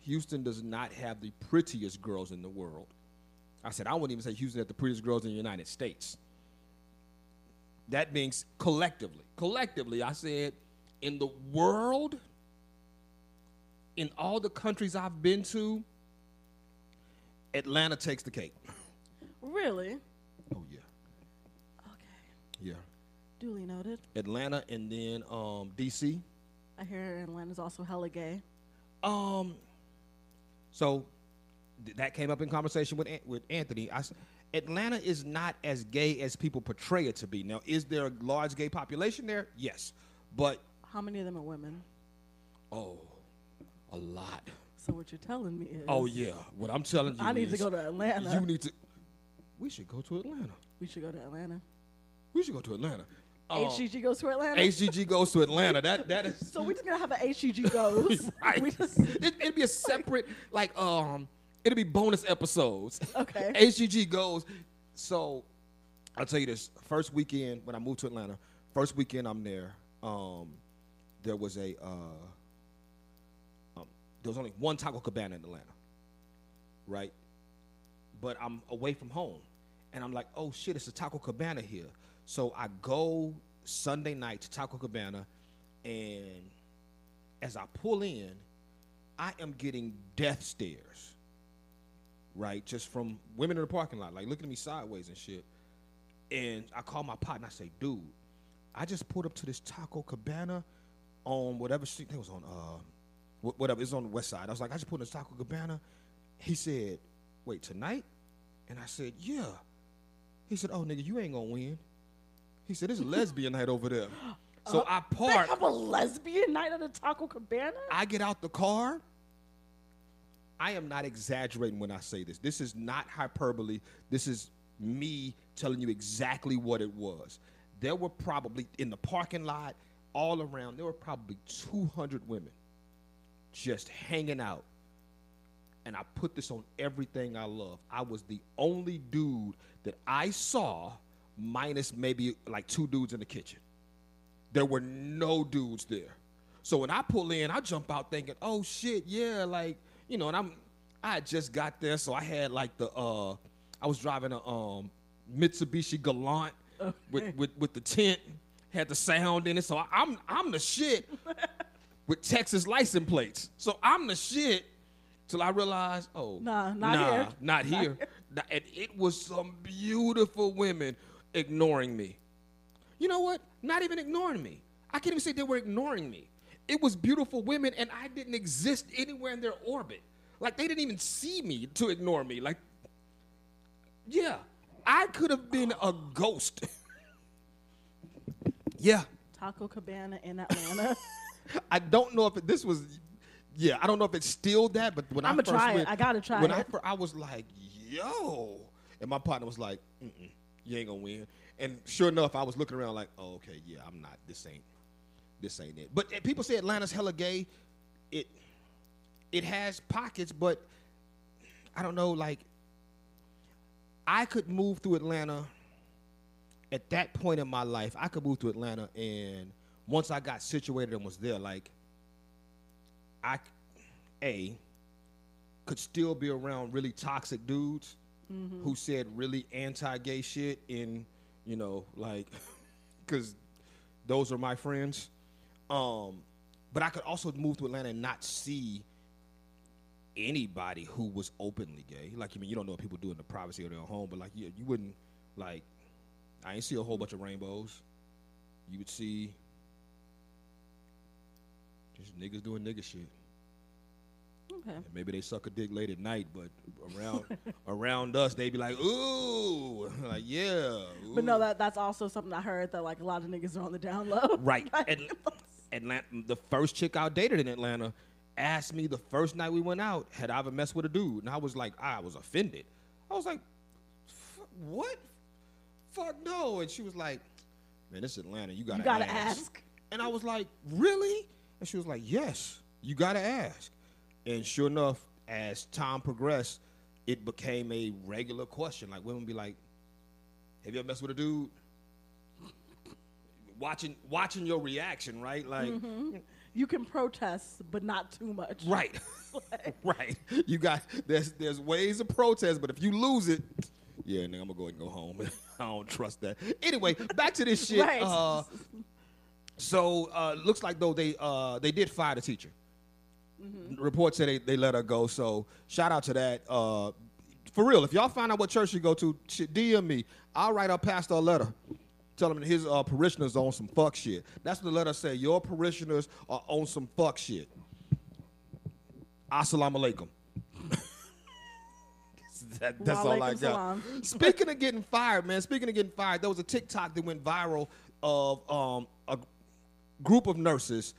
Houston does not have the prettiest girls in the world. I said I wouldn't even say Houston has the prettiest girls in the United States. That means collectively. Collectively, I said, in the world, in all the countries I've been to, Atlanta takes the cake. really? Oh yeah, Okay. yeah. Duly noted. Atlanta and then um, DC. I hear Atlanta's also hella gay. Um, so th- that came up in conversation with An- with Anthony. I Atlanta is not as gay as people portray it to be. Now, is there a large gay population there? Yes, but How many of them are women? oh, a lot. So what you're telling me is Oh yeah, what I'm telling you, is I need to go to Atlanta. You need to. We should go to Atlanta. we should go to Atlanta. We should go to Atlanta. Uh, HGG goes to Atlanta. HGG goes to Atlanta. That that is <laughs> so we're just gonna have an HGG <laughs> goes. right. <laughs> We just, it, it'd be a separate like um. It'll be bonus episodes. Okay. HGG goes. So, I'll tell you this. First weekend when I moved to Atlanta, first weekend I'm there. Um, there was a uh, there was only one Taco Cabana in Atlanta, right? But I'm away from home, and I'm like, oh shit, it's a Taco Cabana here. So I go Sunday night to Taco Cabana, and as I pull in, I am getting death stares, right? Just from women in the parking lot, like looking at me sideways and shit. And I call my partner, and I say, dude, I just pulled up to this Taco Cabana on whatever street it was on uh whatever, it's on the west side. I was like, I just pulled up to Taco Cabana. He said, Wait, tonight? And I said, Yeah. He said, Oh nigga, you ain't gonna win. He said, a <laughs> lesbian night over there. <gasps> So I park. they have a lesbian night at a Taco Cabana. I get out the car. I am not exaggerating when I say this. This is not hyperbole. This is me telling you exactly what it was. There were probably in the parking lot, all around, there were probably 200 women just hanging out. And I put this on everything I love. I was the only dude that I saw, minus maybe like two dudes in the kitchen there were no dudes there. So when I pull in, I jump out thinking, "Oh shit, yeah!" Like you know, and I'm I just got there, so I had like the uh, I was driving a um Mitsubishi Galant with, with with the tent, had the sound in it, so I, I'm I'm the shit <laughs> with Texas license plates. So I'm the shit till I realized, oh Nah, not nah, here. not <laughs> here. Nah, And it was some beautiful women ignoring me. You know what? Not even ignoring me. I can't even say they were ignoring me. It was beautiful women, and I didn't exist anywhere in their orbit. Like they didn't even see me to ignore me. Like, yeah, I could have been a ghost. <laughs> yeah, Taco Cabana in Atlanta. <laughs> I don't know if it, this was. Yeah, I don't know if it's still that, but when I I'ma first try it. I gotta try when I it. fir- I was like, yo, and my partner was like, Mm-mm, you ain't gonna win. And sure enough, I was looking around like, oh, okay, yeah, I'm not. This ain't, this ain't it. But uh, people say Atlanta's hella gay. It, it has pockets, but I don't know. Like, I could move through Atlanta. At that point in my life, I could move to Atlanta, and once I got situated and was there, like, I, a, could still be around really toxic dudes who said really anti-gay shit in, you know, like, <laughs> because those are my friends. Um, but I could also move to Atlanta and not see anybody who was openly gay. Like, I mean, you don't know what people do in the privacy of their home, but like, you, you wouldn't, like, I ain't see a whole bunch of rainbows. You would see just niggas doing nigga shit. okay. And maybe they suck a dick late at night, but around <laughs> around us, they'd be like, ooh, <laughs> like yeah. But no, that that's also something I heard that like a lot of niggas are on the down low. <laughs> right. Atl- Atlanta, the first chick I dated in Atlanta asked me the first night we went out, had I ever messed with a dude? And I was like, I was offended. I was like, "F- what? Fuck no. And she was like, man, this is Atlanta. You gotta, You gotta ask. ask. And I was like, really? And she was like, yes, you gotta ask. And sure enough, as time progressed, it became a regular question. Like women be like, have you ever messed with a dude? Watching watching your reaction, right? Like You can protest, but not too much. Right. <laughs> <laughs> right. You got there's there's ways of protest, but if you lose it, yeah, nigga, I'm gonna go ahead and go home. <laughs> I don't trust that. Anyway, back to this shit. Right. Uh, so uh, looks like though they uh, they did fire the teacher. Report said they, they let her go. So shout out to that. Uh, for real, if y'all find out what church you go to, DM me. I'll write our pastor a letter. Tell him his uh, parishioners on some fuck shit. That's what the letter say. Your parishioners are on some fuck shit. Assalamu alaikum. <laughs> That- that's all I got. Speaking of getting fired, man. Speaking of getting fired, there was a TikTok that went viral of um, group of nurses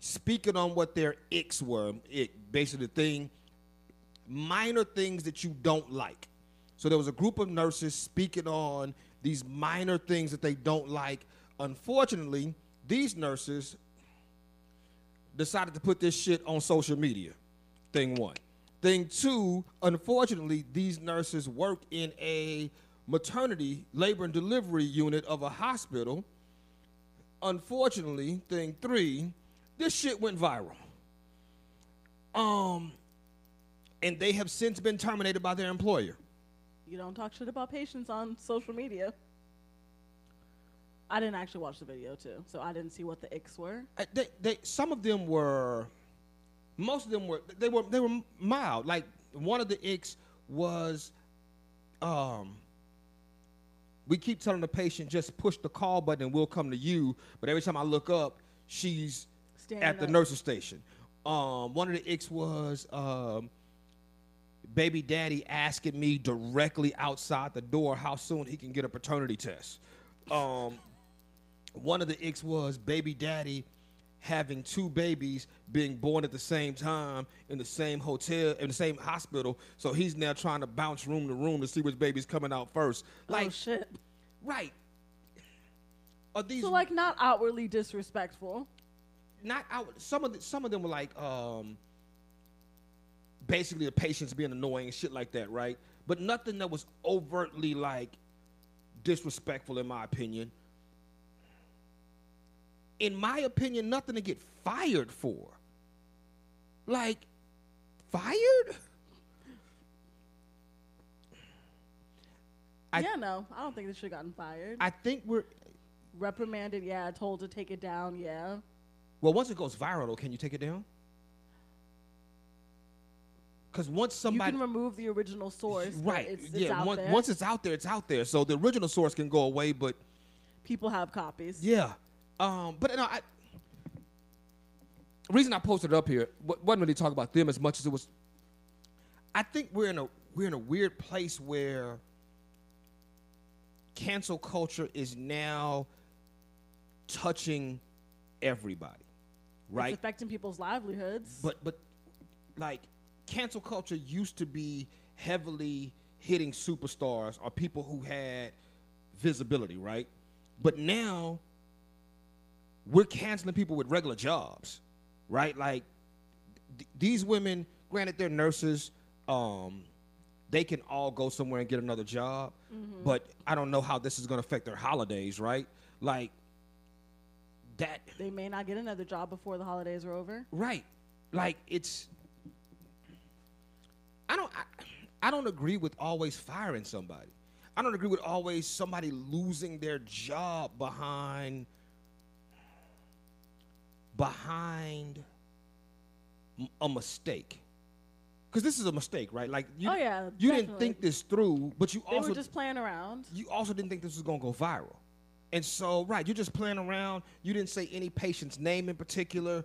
speaking on what their icks were. Ick, basically, the thing, minor things that you don't like. So there was a group of nurses speaking on these minor things that they don't like. Unfortunately, these nurses decided to put this shit on social media. Thing one. Thing two, unfortunately, these nurses work in a maternity labor and delivery unit of a hospital. Unfortunately, thing three, this shit went viral. Um, and they have since been terminated by their employer. You don't talk shit about patients on social media. I didn't actually watch the video too, so I didn't see what the icks were. Uh, They, they, some of them were, most of them were, they were, they were mild. Like one of the icks was, um, we keep telling the patient just push the call button and we'll come to you. But every time I look up, she's Standing at the up. nurse's station. Um, one of the icks was um, baby daddy asking me directly outside the door how soon he can get a paternity test. Um, one of the icks was baby daddy having two babies being born at the same time in the same hotel in the same hospital. So he's now trying to bounce room to room to see which baby's coming out first. Like oh shit. right. Are these So like not outwardly disrespectful. not out some of the, some of them were like um basically the patients being annoying and shit like that right? But nothing that was overtly like disrespectful in my opinion in my opinion nothing to get fired for like fired I- yeah, no, I don't think they should have gotten fired. i think we're Reprimanded, yeah. Told to take it down, yeah. well once it goes viral though can you take it down because once somebody you can remove the original source. right It's, it's yeah out once, there. once it's out there it's out there so the original source can go away but People have copies. yeah um but no i the reason i posted it up here wasn't really talk about them as much as it was i think we're in a we're in a weird place where cancel culture is now touching everybody right It's affecting people's livelihoods. but but like cancel culture used to be heavily hitting superstars or people who had visibility, right? But now we're canceling people with regular jobs, right? Like th- these women, granted they're nurses, um, they can all go somewhere and get another job, but I don't know how this is going to affect their holidays, right? Like that they may not get another job before the holidays are over. Right. Like it's I don't I, I don't agree with always firing somebody. I don't agree with always somebody losing their job behind behind a mistake. Cuz this is a mistake, right? Like you Oh, yeah, you didn't think this through, but you They also were just playing around. you also didn't think this was gonna go viral. And so, right, you're just playing around. You didn't say any patient's name in particular.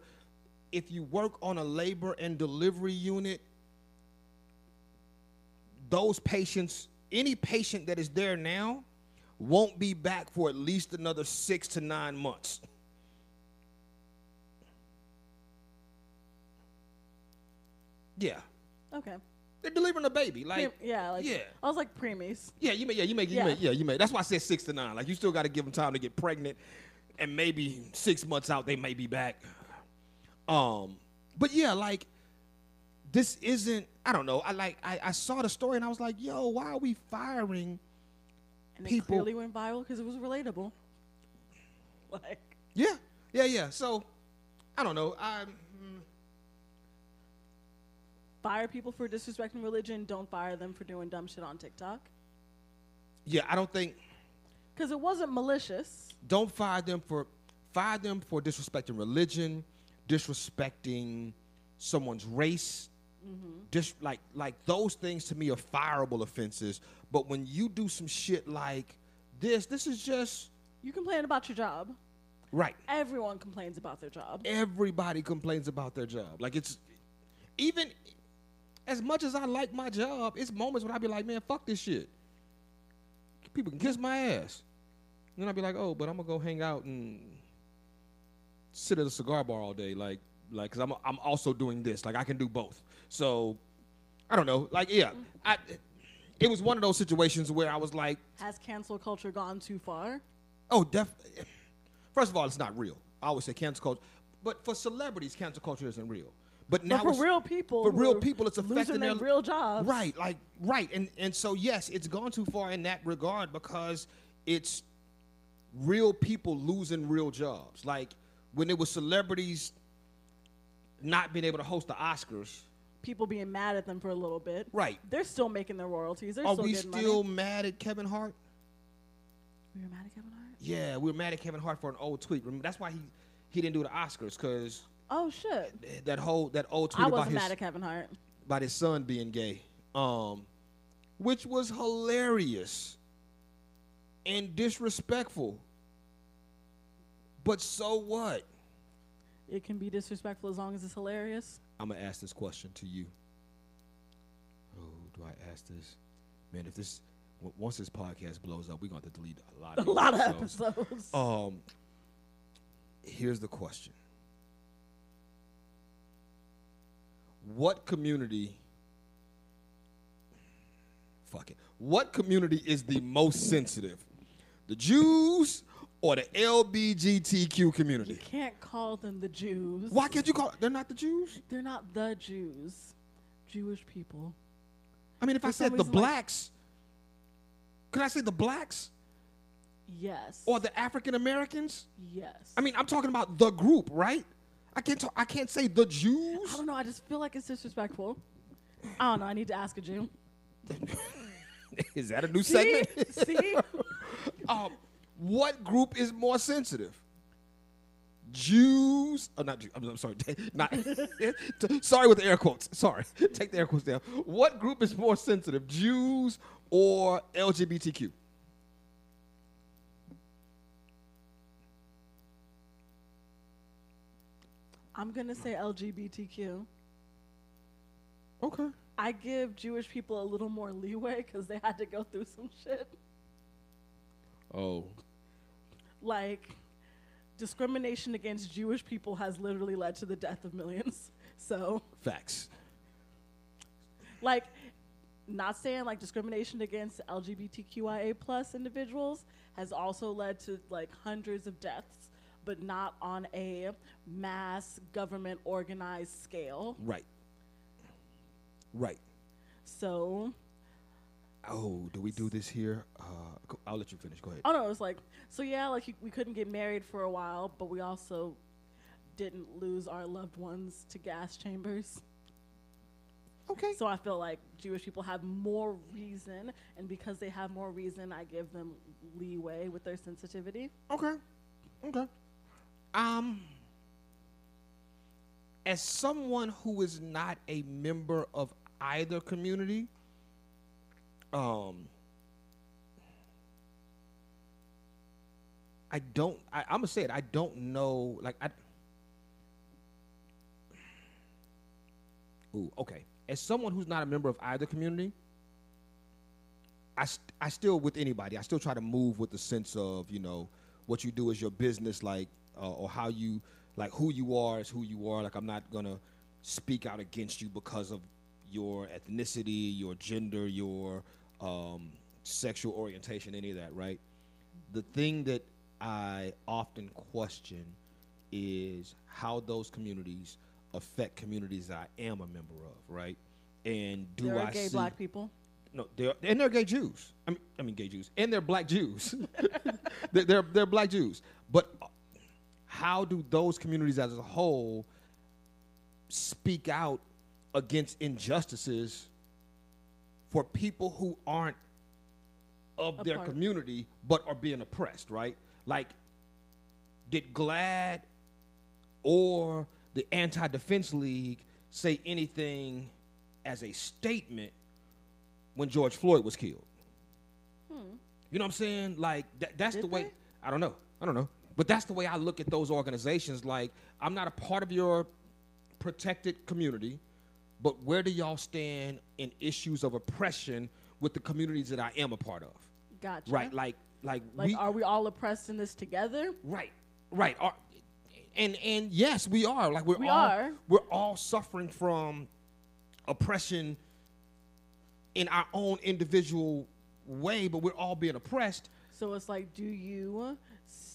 If you work on a labor and delivery unit, those patients, any patient that is there now, won't be back for at least another six to nine months. Yeah, Okay. they're delivering a baby. Like, yeah, like yeah. I was like preemies. yeah, you may, yeah, you may, you Yeah. may, yeah, you may. That's why I said six to nine. Like, you still got to give them time to get pregnant, and maybe six months out they may be back. Um, but yeah, like, this isn't. I don't know. I like. I, I saw the story and I was like, yo, why are we firing? And People- it clearly went viral because it was relatable. <laughs> Like, Yeah, yeah, yeah. So, I don't know. I. fire people for disrespecting religion. Don't fire them for doing dumb shit on TikTok. Yeah, I don't think. Because it wasn't malicious. don't fire them for fire them for disrespecting religion, disrespecting someone's race. Mm-hmm. Dis, like like those things to me are fireable offenses. But when you do some shit like this, this is just You complain about your job. right. Everyone complains about their job. Everybody complains about their job. Like it's even as much as I like my job, it's moments when I be like, man, fuck this shit. People can kiss my ass. And then I'd be like, oh, but I'm gonna go hang out and sit at a cigar bar all day, like, like, cause I'm I'm also doing this. Like, I can do both. So, I don't know. Like, yeah, I. It was one of those situations where I was like, Has cancel culture gone too far? Oh, def. First of all, it's not real. I always say cancel culture, but for celebrities, cancel culture isn't real. But now But for real people, for real people, it's affecting their their real jobs. Right, like right, and and so yes, it's gone too far in that regard because it's real people losing real jobs. Like when it was celebrities not being able to host the Oscars. People being mad at them for a little bit. Right. They're still making their royalties. They're Are still we still money. mad at Kevin Hart? We were mad at Kevin Hart. Yeah, we were mad at Kevin Hart for an old tweet. That's why he he didn't do the Oscars because Oh shit! that whole that old tweet I about wasn't his mad at Kevin Hart. about his son being gay, um, which was hilarious and disrespectful. But so what? It can be disrespectful as long as it's hilarious. I'm gonna ask this question to you. Oh, do I ask this? Man, if this w- once this podcast blows up, we're going to have to delete a lot <laughs> A of lot of episodes. episodes. Um, here's the question: What community? Fuck it. What community is the most sensitive? The Jews or the LBGTQ community? You can't call them the Jews. Why can't you call? They're not the Jews. They're not the Jews. Jewish people. I mean, if I For some said the reason, like- blacks, could I say the blacks Yes. or the African Americans? yes. I mean, I'm talking about the group, right? I can't. Talk, I can't say the Jews. I don't know. I just feel like it's disrespectful. I don't know. I need to ask a Jew. <laughs> Is that a new See? segment? See? <laughs> um, what group is more sensitive? Jews? Oh, not Jews. I'm, I'm sorry. <laughs> Not. sorry with the air quotes. Sorry. Take the air quotes down. What group is more sensitive, Jews or LGBTQ? I'm gonna say LGBTQ. Okay. I give Jewish people a little more leeway because they had to go through some shit. Oh. Like, discrimination against Jewish people has literally led to the death of millions. <laughs> So, Facts. like, not saying like discrimination against LGBTQIA plus individuals has also led to like hundreds of deaths, but not on a mass government organized scale. Right. Right. So, Oh, do we do this here? Uh, go- I'll let you finish. Go ahead. oh no, it's like, so yeah, like you- we couldn't get married for a while, but we also didn't lose our loved ones to gas chambers. Okay. So I feel like Jewish people have more reason, and because they have more reason, I give them leeway with their sensitivity. Okay. Okay. Um as someone who is not a member of either community, um I don't I, I'm gonna say it, I don't know like I Ooh, okay. As someone who's not a member of either community, I, st- I still with anybody i still try to move with the sense of you know what you do is your business like uh, or how you like who you are is who you are like i'm not gonna speak out against you because of your ethnicity, your gender, your um, sexual orientation, any of that, right? The thing that I often question is how those communities affect communities I am a member of, right? And do there I are gay see black people. no, they're and they're gay Jews. I mean, I mean gay Jews, and they're black Jews. <laughs> they're, they're they're black Jews. But how do those communities as a whole speak out against injustices for people who aren't of their community but are being oppressed? Right? Like, did GLAAD or the Anti Defense League say anything as a statement when George Floyd was killed? Hmm. You know what I'm saying? Like that, that's Did the way. they? I don't know. I don't know. But that's the way I look at those organizations. Like I'm not a part of your protected community, but where do y'all stand in issues of oppression with the communities that I am a part of? Gotcha. Right? Like, like, Like, we, are we all oppressed in this together? Right, right. Are, and and yes, we are. Like we're We all are. we're all suffering from oppression in our own individual way, but we're all being oppressed. So it's like, do you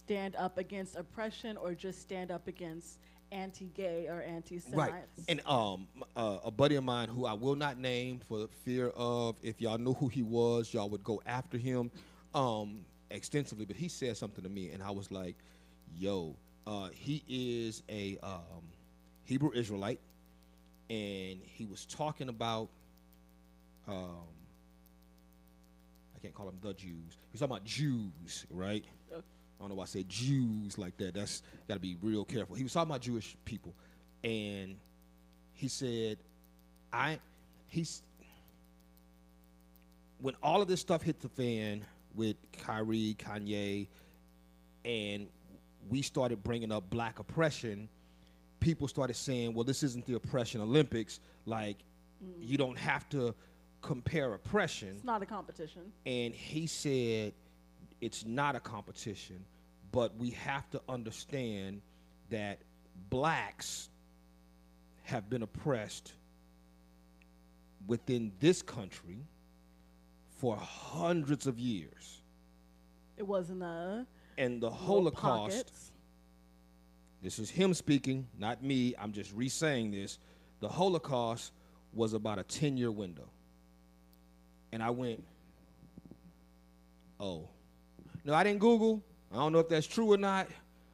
stand up against oppression or just stand up against anti-gay or anti-Semites? Right. And um, uh, a buddy of mine who I will not name for fear of if y'all knew who he was, y'all would go after him um, extensively. But he said something to me, and I was like, "Yo, uh, he is a um, Hebrew Israelite, and he was talking about." Um, I can't call them the Jews. He's talking about Jews, right? I don't know why I said Jews like that. That's got to be real careful. He was talking about Jewish people, and he said, "I, he's when all of this stuff hit the fan with Kyrie, Kanye, and we started bringing up black oppression, people started saying, well, this isn't the oppression Olympics. Like, mm. you don't have to compare oppression. It's not a competition. And he said, it's not a competition, but we have to understand that blacks have been oppressed within this country for hundreds of years. It wasn't a And the Holocaust, pockets. this is him speaking, not me, I'm just re saying this. The Holocaust was about a 10 year window. And I went, oh. No, I didn't Google. I don't know if that's true or not.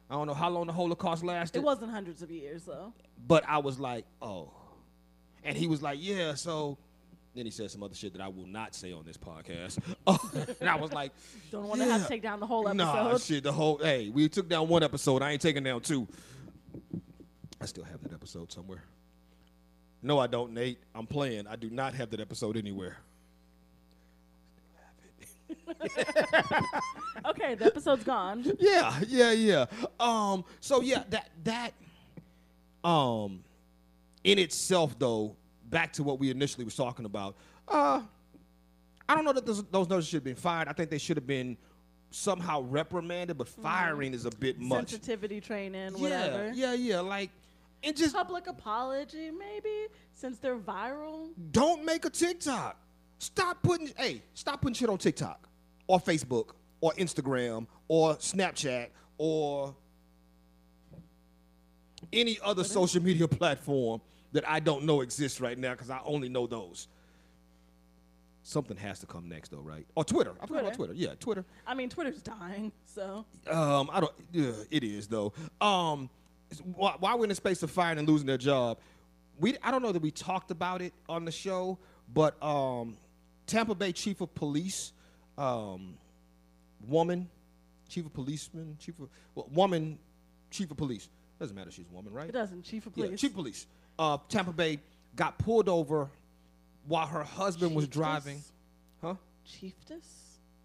I don't know how long the Holocaust lasted. It wasn't hundreds of years though. But I was like, oh. And he was like, yeah, so. Then he said some other shit that I will not say on this podcast. <laughs> and I was like, Don't want to have to take down the whole episode. Nah, shit. The whole hey, we took down one episode. I ain't taking down two. I still have that episode somewhere. No, I don't, Nate. I'm playing. I do not have that episode anywhere. <laughs> Okay, the episode's gone. Yeah, yeah, yeah. Um, so yeah, that that um in itself though, back to what we initially was talking about, uh I don't know that those, those nurses should have been fired. I think they should have been somehow reprimanded, but firing is a bit much. Sensitivity training, Yeah, whatever. yeah, yeah. Like, and just Public apology, maybe, since they're viral. don't make a TikTok. Stop putting, hey, stop putting shit on TikTok or Facebook or Instagram or Snapchat or any other social media platform that I don't know exists right now because I only know those. Something has to come next, though, right? Or Twitter. I forgot about Twitter. Yeah, Twitter. I mean, Twitter's dying, so Um, I don't. Yeah, it is though. Um, why, why we're in the space of firing and losing their job, we I don't know that we talked about it on the show, but um, Tampa Bay Chief of Police, um, woman, Chief of Policeman, Chief of well, woman, Chief of Police. Doesn't matter. She's a woman, right? it doesn't. Chief of Yeah, police. Chief of Police. Uh, Tampa Bay got pulled over while her husband was driving. Huh? Chiefess?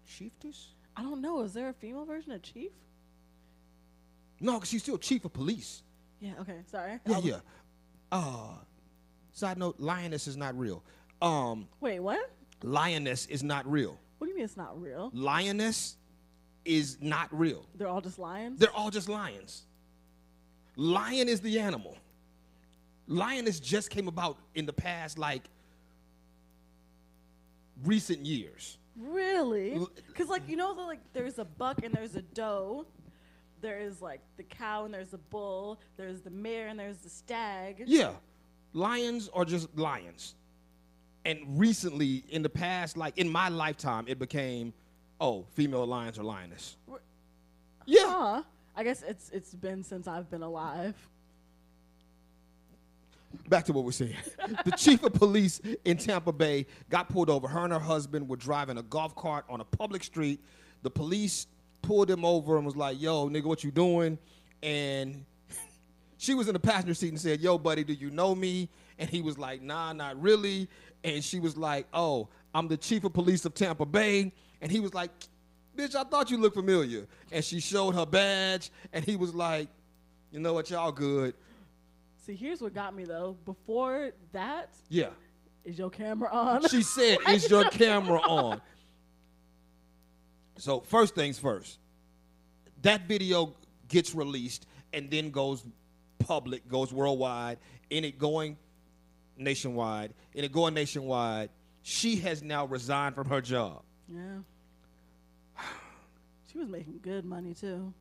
Chiefess? I don't know. Is there a female version of chief? No, because she's still Chief of Police. Yeah. Okay. Sorry. Yeah, was- yeah. Uh, side note: lioness is not real. Um, Wait, what? lioness is not real. What do you mean it's not real? Lioness is not real. They're all just lions. They're all just lions. Lion is the animal. Lioness just came about in the past like recent years. Really? Because like you know, the, like there's a buck and there's a doe. There is like the cow and there's the bull. There's the mare and there's the stag. Yeah, lions are just lions. And recently, in the past, like in my lifetime, it became, oh, female lions or lioness. Yeah, Huh. I guess it's it's been since I've been alive. back to what we're saying. <laughs> the chief of police in Tampa Bay got pulled over. Her and her husband were driving a golf cart on a public street. The police pulled him over and was like, "Yo, nigga, what you doing?" And <laughs> she was in the passenger seat and said, "Yo, buddy, do you know me?" And he was like, "Nah, not really." And she was like, "Oh, I'm the chief of police of Tampa Bay." And he was like, "Bitch, I thought you looked familiar." And she showed her badge, and he was like, "You know what? Y'all good." See, here's what got me though. Before that, Yeah. is your camera on? She said, <laughs> "Is your camera on?" So first things first, that video gets released and then goes public, goes worldwide, and it going nationwide, and it going nationwide. She has now resigned from her job. yeah. She was making good money too.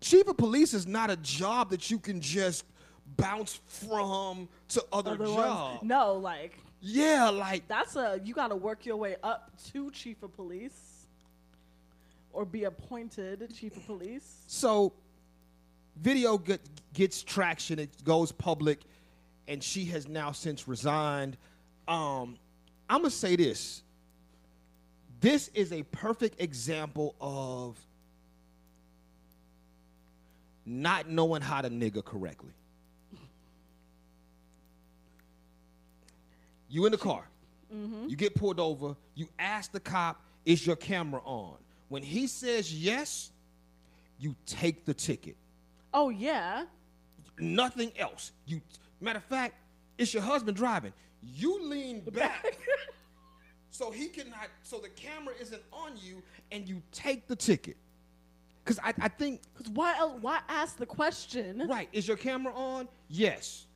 Chief of police is not a job that you can just bounce from to other, Other jobs. No, like Yeah, like that's a you got to work your way up to chief of police or be appointed chief of police. So, video get, gets traction. It goes public, and she has now since resigned. Um, I'm gonna say this. This is a perfect example of not knowing how to nigga correctly. You in the car. You get pulled over. You ask the cop, "Is your camera on?" When he says yes, you take the ticket. Oh yeah. Nothing else. You matter of fact, it's your husband driving. You lean <laughs> back so he cannot so the camera isn't on you and you take the ticket. Cause I, I think Cause why else? Why ask the question? right, is your camera on? Yes.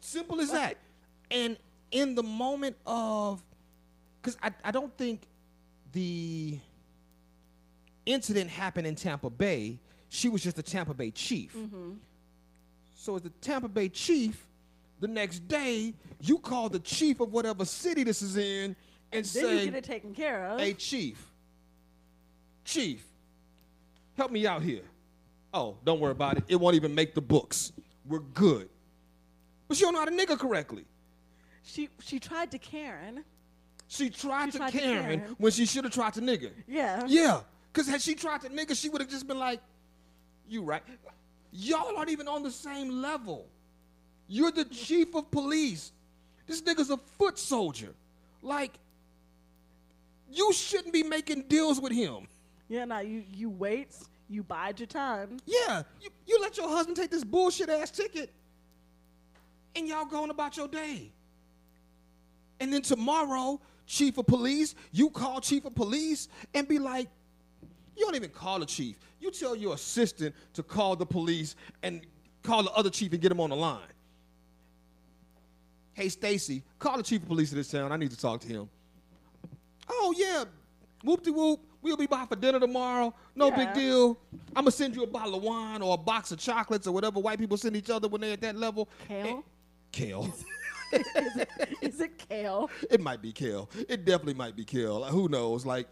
Simple as that. And in the moment of because I, I don't think the incident happened in Tampa Bay. She was just the Tampa Bay chief. Mm-hmm. So as the Tampa Bay chief, the next day you call the chief of whatever city this is in and Then say, you get it taken care of. "Hey, chief, chief, help me out here." Oh, don't worry about it. It won't even make the books. We're good. But she don't know how to nigga correctly. She she tried to Karen. She tried, She to, tried to Karen Karen. when she should have tried to nigga. Yeah. Yeah, because had she tried to nigga, she would have just been like, "You right? Y'all aren't even on the same level. You're the chief of police. This nigga's a foot soldier. Like, you shouldn't be making deals with him. Yeah. Now you you wait. You bide your time. Yeah, you, you let your husband take this bullshit ass ticket, and y'all going about your day. And then tomorrow, chief of police, you call chief of police and be like, you don't even call the chief. You tell your assistant to call the police and call the other chief and get him on the line. Hey, Stacy, call the chief of police of this town. I need to talk to him. Oh, yeah. Whoop de whoop. We'll be by for dinner tomorrow. No big deal. I'm going to send you a bottle of wine or a box of chocolates or whatever white people send each other when they're at that level. Kale? And- kale. <laughs> is, it, is it kale? it might be kale. It definitely might be kale. Like, who knows? Like,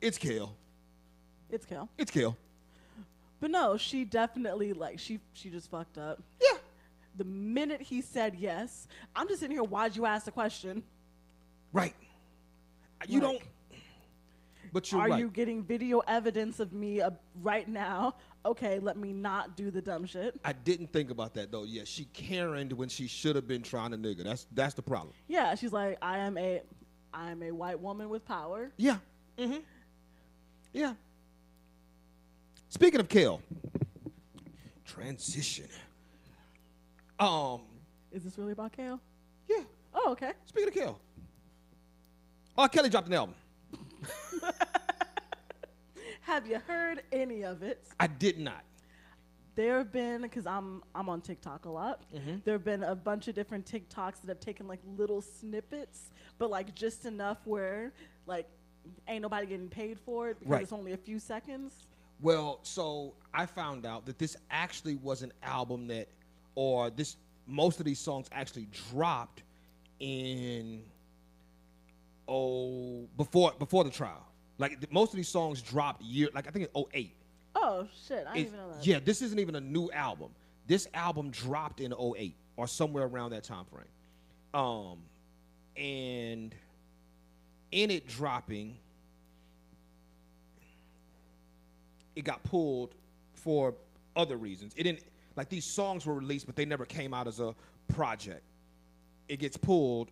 it's kale. It's kale. It's kale. But no, she definitely like she she just fucked up. Yeah. The minute he said yes, I'm just sitting here. Why'd you ask the question? Right. You Like, don't. But you're Are right. you getting video evidence of me uh, right now? Okay, let me not do the dumb shit. I didn't think about that though. Yeah, she Karened when she should have been trying to nigga. That's that's the problem. Yeah, she's like, I am a, I am a white woman with power. Yeah. Mm-hmm. Yeah. Speaking of kale, transition. Um. Is this really about kale? Yeah. Oh, okay. Speaking of kale. Oh, Kelly dropped an album. <laughs> Have you heard any of it? I did not. there have been because I'm I'm on TikTok a lot. Mm-hmm. There have been a bunch of different TikToks that have taken like little snippets, but like just enough where like ain't nobody getting paid for it because Right. it's only a few seconds. Well, so I found out that this actually was an album that, or this most of these songs actually dropped in oh before before the trial. Like th- most of these songs dropped year like I think in 08. Oh shit! I didn't It- even know that. yeah, this isn't even a new album. This album dropped in 08 or somewhere around that time frame. Um and in it dropping it got pulled for other reasons. It didn't like these songs were released but they never came out as a project. It gets pulled,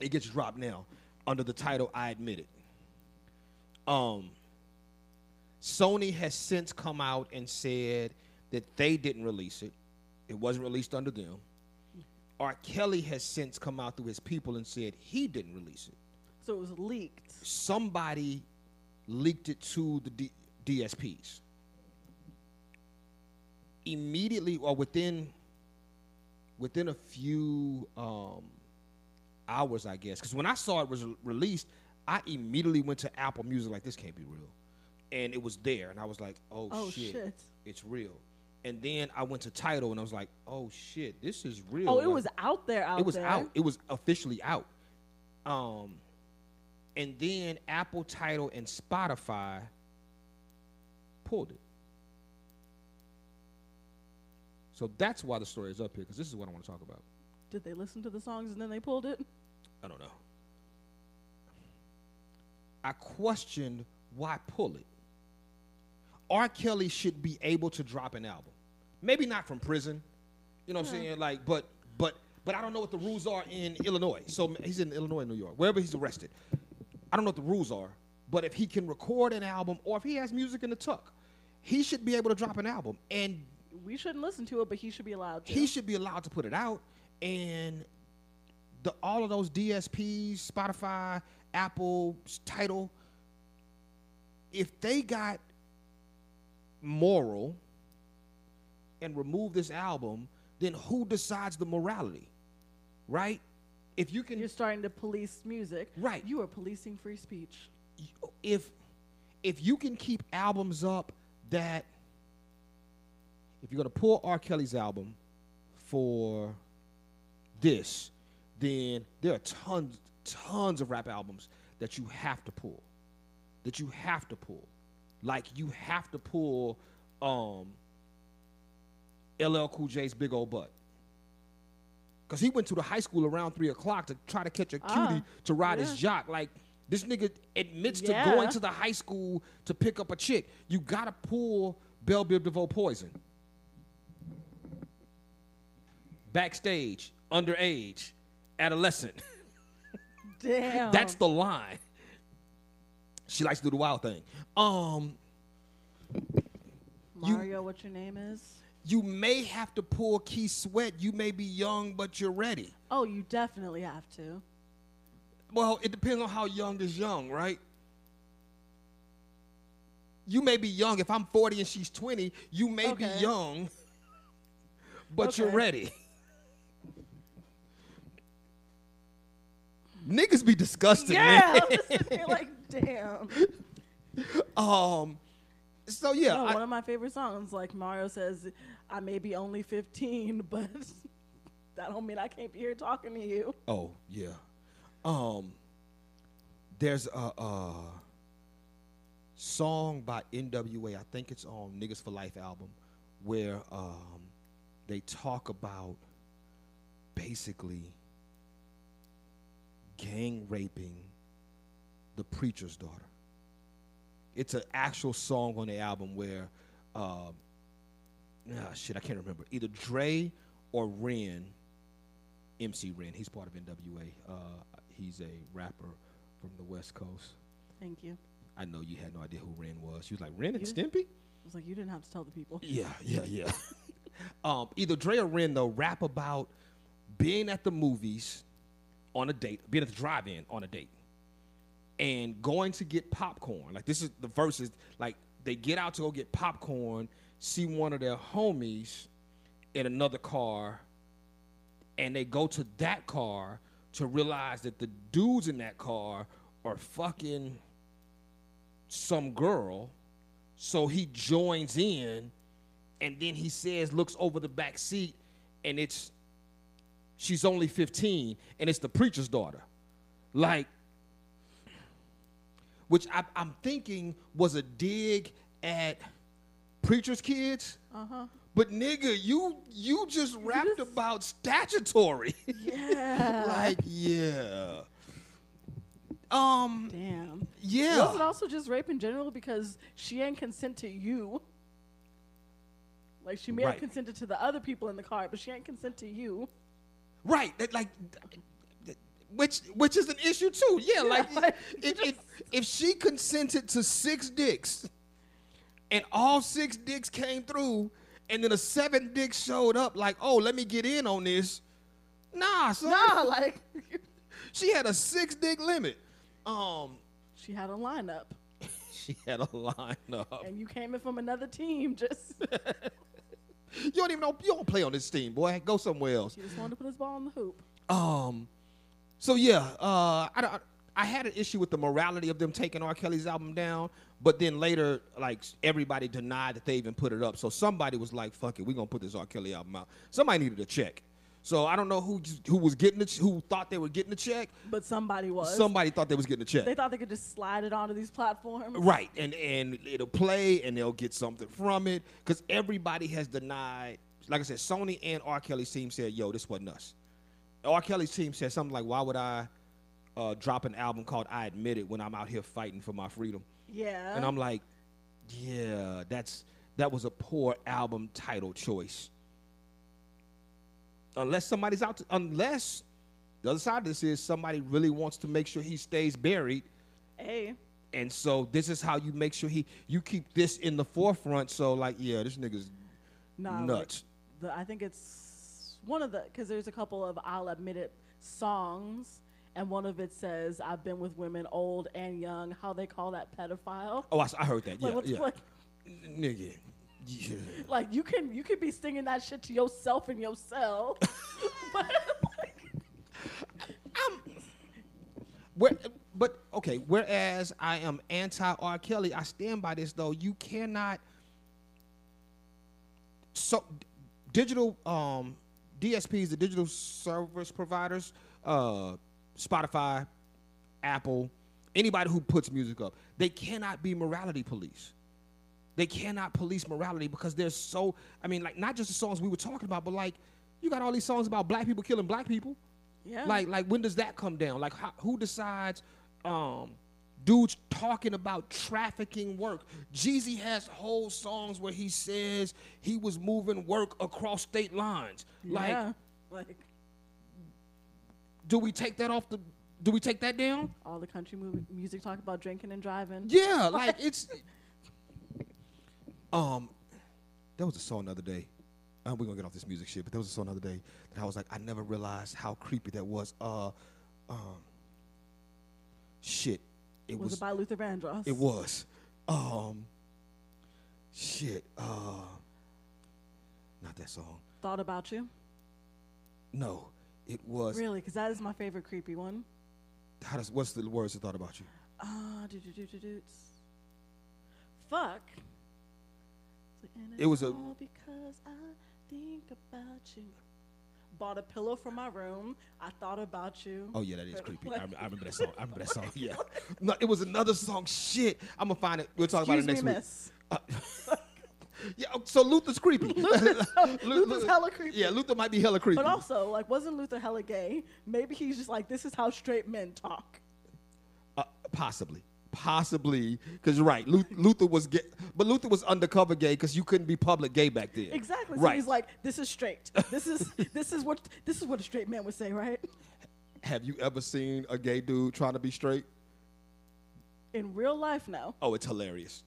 it gets dropped now under the title I Admit It. Um Sony has since come out and said that they didn't release it. It wasn't released under them. R. Kelly has since come out through his people and said he didn't release it. So it was leaked. Somebody leaked it to the D- DSPs. Immediately or within within a few um, hours, I guess, because when I saw it was released, I immediately went to Apple Music like this can't be real, and it was there, and I was like, oh, Oh shit, shit! it's real. And then I went to Tidal and I was like, oh shit, this is real. Oh, it Like, was out there. Out it was there. out. It was officially out. Um, and then Apple Tidal and Spotify pulled it. So that's why the story is up here because this is what I want to talk about. Did they listen to the songs and then they pulled it? I don't know. I questioned why pull it. R. Kelly should be able to drop an album. Maybe not from prison. You know what I'm saying? Like, but but but I don't know what the rules are in Illinois. So he's in Illinois, New York, wherever he's arrested. I don't know what the rules are, but if he can record an album or if he has music in the tuck, he should be able to drop an album. And We shouldn't listen to it, but he should be allowed to. he should be allowed to put it out and the all of those DSPs, Spotify, Apple, Tidal, if they got moral and remove this album, then who decides the morality? Right? If you can You're starting to police music. Right. You are policing free speech. if if you can keep albums up that if you're gonna pull R. Kelly's album for this, then there are tons tons of rap albums that you have to pull. That you have to pull. Like you have to pull um LL Cool J's Big Old Butt. Cause he went to the high school around three o'clock to try to catch a cutie Ah, to ride his jock. Like this nigga admits to going to the high school to pick up a chick. You gotta pull Bell Biv DeVoe poison. Backstage, underage, adolescent. <laughs> Damn. That's the line. She likes to do the wild thing. Um, you- Mario. what your name is? you may have to pull Keith Sweat. You may be young, but you're ready. Oh, you definitely have to. Well, it depends on how young is young, right? You may be young. If I'm 40 and she's 20, you may Okay. be young, <laughs> but you're ready. Niggas be disgusting, Yeah. man. I'm <laughs> sitting here like, damn. Um, so yeah, No, I- one of my favorite songs, like Mario says, I may be only 15, <laughs> but that don't mean I can't be here talking to you. Oh yeah. Um. There's a, a song by N.W.A. I think it's on Niggas for Life album, where um they talk about basically gang raping the preacher's daughter. It's an actual song on the album where, um, ah, shit, I can't remember. Either Dre or Ren MC Ren. He's part of NWA. Uh, he's a rapper from the West Coast. Thank you. I know you had no idea who Ren was. She was like, Ren and You- Stimpy? I was like, you didn't have to tell the people. Yeah, yeah, yeah. <laughs> um, either Dre or Ren, though, rap about being at the movies on a date, being at the drive in on a date, and going to get popcorn. Like, this is the verses, like, they get out to go get popcorn. see one of their homies in another car and they go to that car to realize that the dudes in that car are fucking some girl. So he joins in and then he says, looks over the back seat, and it's she's only 15, and it's the preacher's daughter. Like, which I, I'm thinking was a dig at preacher's kids. Uh-huh. But nigga, you you just rapped about statutory. Yeah. <laughs> like, yeah. Um, Damn. yeah. Was it also just rape in general because she ain't consent to you? Like she may Right. have consented to the other people in the car, but she ain't consent to you. Right. That, like which which is an issue too. Yeah, like like, <laughs> if, if if she consented to six dicks and all six dicks came through and then a seven dick showed up like, "Oh, let me get in on this." Nah, son. Nah, <laughs> like <laughs> She had a six dick limit. Um she had a lineup, <laughs> she had a lineup. and you came in from another team. Just You don't even know you don't play on this team, boy. Go somewhere else. she just wanted to put his ball in the hoop. Um, so yeah, uh, I, don't- I had an issue with the morality of them taking R. Kelly's album down, but then later, like everybody denied that they even put it up. So somebody was like, "Fuck it, we're gonna put this R. Kelly album out." Somebody needed a check. So I don't know who who was getting the, who thought they were getting the check. But somebody was. Somebody thought they was getting a check. they thought they could just slide it onto these platforms. Right, and and it'll play, and they'll get something from it, because everybody has denied. Like I said, Sony and R. Kelly's team said, "Yo, this wasn't us." R. Kelly's team said something like, "Why would I uh, drop an album called I Admit It when I'm out here fighting for my freedom?" Yeah. And I'm like, "Yeah, that's that was a poor album title choice." Unless somebody's out, to, unless the other side of this is somebody really wants to make sure he stays buried hey, and so this is how you make sure he you keep this in the forefront. So like, yeah, this nigga's nah, nuts. the, I think it's one of the because there's a couple of I'll admit it songs, and one of it says I've been with women old and young. How they call that pedophile? oh, I heard that. Like, Yeah, yeah, like, nigga. Yeah. like you can you can be singing that shit to yourself in your cell. but like, Where, but okay. Whereas I am anti R. Kelly, I stand by this though. You cannot. So, d- digital um, DSPs, the digital service providers, uh, Spotify, Apple, anybody who puts music up, they cannot be morality police. They cannot police morality because they're so. I mean, like not just the songs we were talking about, but like you got all these songs about black people killing black people. yeah, Like, like when does that come down? Like, how, who decides? Um, dudes talking about trafficking work. Jeezy has whole songs where he says he was moving work across state lines. Like, yeah, like do we take that off the? Do we take that down? all the country movie, music talk about drinking and driving. Yeah, <laughs> like it's. Um, there was a song the other day. Uh, we're gonna get off this music shit, but there was a song the other day that I was like, I never realized how creepy that was. Uh, um, shit, it was, was. it by Luther Vandross? It was. Um, shit. Uh, not that song. Thought about you. No, it was. Really, because that is my favorite creepy one. How does? What's the words that thought about you? Ah, do do do do do. Fuck. And It was a- because I think about you. Bought a pillow from my room. I thought about you. Oh yeah, that is creepy. like- I, I <laughs> remember that song. I remember that song. Yeah. No, it was another song. Shit. I'm gonna find it. We'll talk about it Excuse next me, week. miss. <laughs> Yeah. oh, So Luther's creepy. <laughs> Luther's, Luther's hella creepy. Yeah, Luther might be hella creepy. But also, like, wasn't Luther hella gay? Maybe he's just like, this is how straight men talk. Uh, possibly. Possibly, because you're right. Luther was gay, but Luther was undercover gay because you couldn't be public gay back then. Exactly. So Right. he's like, this is straight. This is <laughs> this is what this is what a straight man would say, right? Have you ever seen a gay dude trying to be straight? In real life, no. Oh, it's hilarious.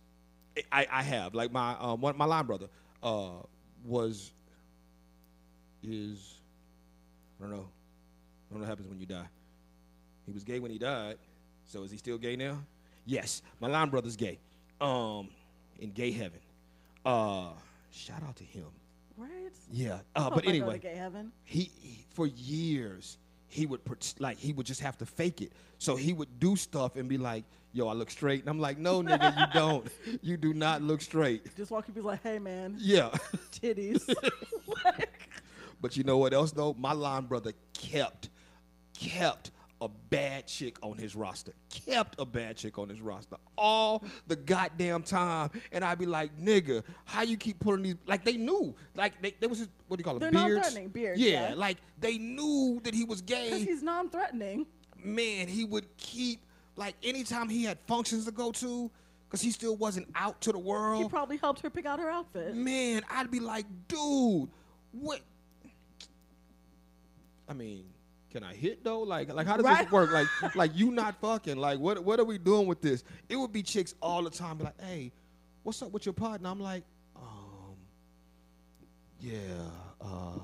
I, I have like my um one, my line brother uh was is I don't know I don't know what happens when you die. He was gay when he died, so is he still gay now? Yes, my line brother's gay, um, in gay heaven. Uh, Shout out to him. Right? Yeah. Uh, but anyway, gay heaven. he, he for years he would put like he would just have to fake it. So he would do stuff and be like, "Yo, I look straight," and I'm like, "No, nigga, you don't. You do not look straight." Just walk up and be like, hey man, Yeah. <laughs> titties. <laughs> But you know what else though? My line brother kept, kept a bad chick on his roster. Kept a bad chick on his roster all the goddamn time. And I'd be like, nigga, how you keep pulling these? Like they knew, like they, they was just, what do you call it? They're non-threatening, beards, Yeah, yeah. like they knew that he was gay. Because he's non-threatening. Man, he would keep like anytime he had functions to go to, because he still wasn't out to the world. He probably helped her pick out her outfit. Man, I'd be like, dude, what? I mean, can I hit though? Like, like how does Right. this work? Like, <laughs> like you not fucking? Like, what? What are we doing with this? It would be chicks all the time, be like, hey, what's up with your partner? I'm like, um, yeah, uh,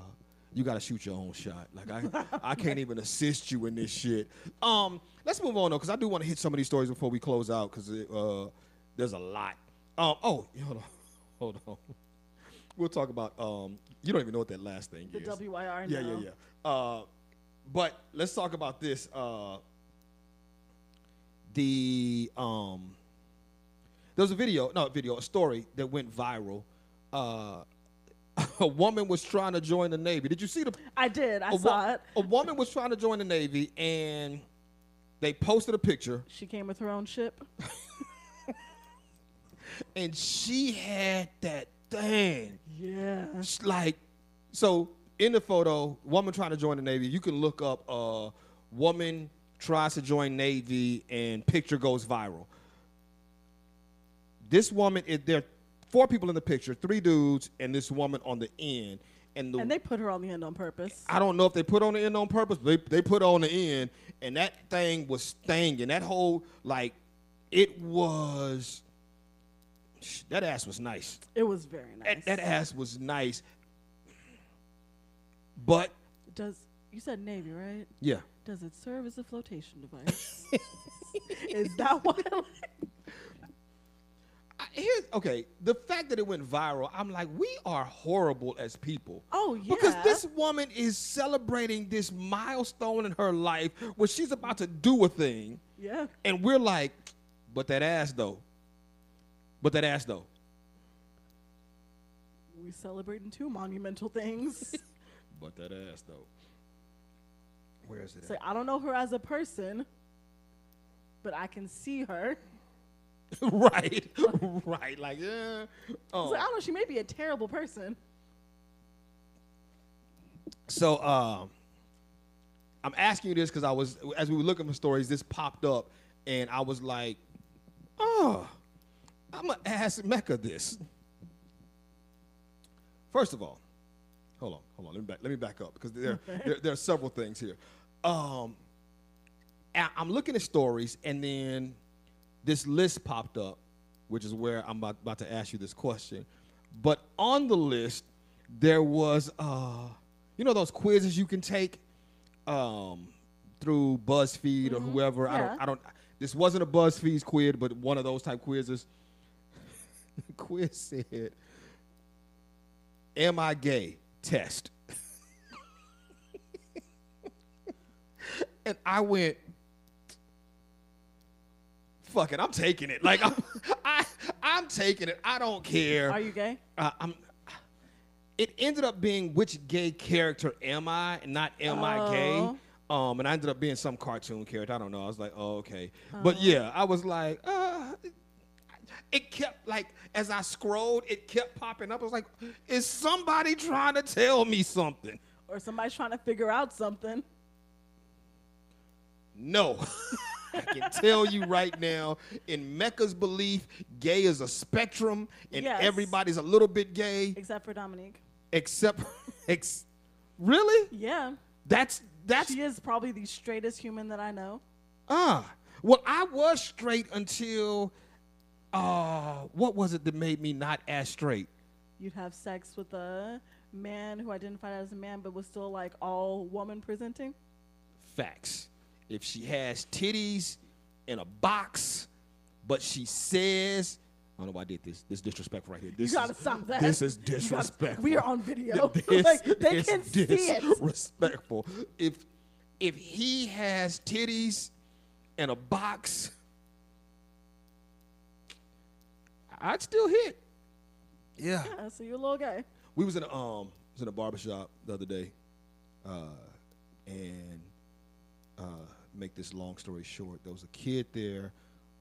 you gotta shoot your own shot. Like, I, <laughs> I can't even assist you in this shit. Um, let's move on though, because I do want to hit some of these stories before we close out, because uh, there's a lot. Um, oh, <laughs> hold on, hold on. We'll talk about. Um, you don't even know what that last thing is. The is. WIR. Yeah, no. yeah, yeah. Uh, but let's talk about this. Uh, the um, there was a video, no video, a story that went viral. Uh, a woman was trying to join the Navy. Did you see the? I did. I a, saw it. a woman was trying to join the Navy, and they posted a picture, She came with her own ship. <laughs> and she had that thing. Yeah. It's like so in the photo woman trying to join the navy you can look up uh woman tries to join navy and picture goes viral this woman is there four people in the picture three dudes and this woman on the end and the And they put her on the end on purpose. I don't know if they put on the end on purpose, but they, they put on the end, and that thing was stinging. That whole like, it was. That ass was nice. It was very nice. That, that ass was nice. But Does you said Navy, right? yeah, Does it serve as a flotation device? <laughs> Is that what? Here's okay. The fact that it went viral, I'm like, we are horrible as people. Oh yeah. Because this woman is celebrating this milestone in her life where she's about to do a thing, Yeah. and we're like, but that ass though. But that ass though. We celebrating two monumental things. <laughs> <laughs> But that ass though. Where is it? Like I don't know her as a person, but I can see her. <laughs> right, <laughs> right. Like, yeah. It's Oh. like, I don't know. She may be a terrible person. So um, I'm asking you this because I was as we were looking for stories, this popped up, and I was like, oh, I'm gonna ask Mecca this. First of all, hold on, hold on. Let me back. Let me back up because there, <laughs> there there are several things here. Um, I'm looking at stories, and then this list popped up, which is where I'm about, about to ask you this question. But on the list, there was, uh, you know, those quizzes you can take um, through BuzzFeed or whoever. I don't, I don't. This wasn't a BuzzFeed quiz, but one of those type quizzes. the <laughs> quiz said, "Am I gay?" Test. <laughs> and I went, fuck it, I'm taking it. Like I'm, <laughs> I, I'm taking it. I don't care. Are you gay? Uh, I'm. It ended up being which gay character am I, and not am I gay. Oh. Um, and I ended up being some cartoon character. I don't know. I was like, oh, okay. But yeah, I was like, uh, it kept like as I scrolled, it kept popping up. I was like, is somebody trying to tell me something? Or somebody's trying to figure out something? No. <laughs> I can tell you right now, in Mecca's belief, gay is a spectrum, and Yes. everybody's a little bit gay, Except for Dominique. except, <laughs> ex, really? Yeah. That's that's She is probably the straightest human that I know. ah. Well, I was straight until, uh, what was it that made me not as straight? You'd have sex with a man who identified as a man but was still like all woman presenting. Facts. If she has titties in a box, but she says I don't know why I did this. This disrespectful right here. This you gotta is, stop that. This is You gotta- disrespectful. we are on video. <laughs> This like, they can see it. disrespectful. If if he has titties and a box, I'd still hit. Yeah. Yeah, so you're a little gay. We was in a um was in a barbershop the other day, uh, and uh, make this long story short, there was a kid there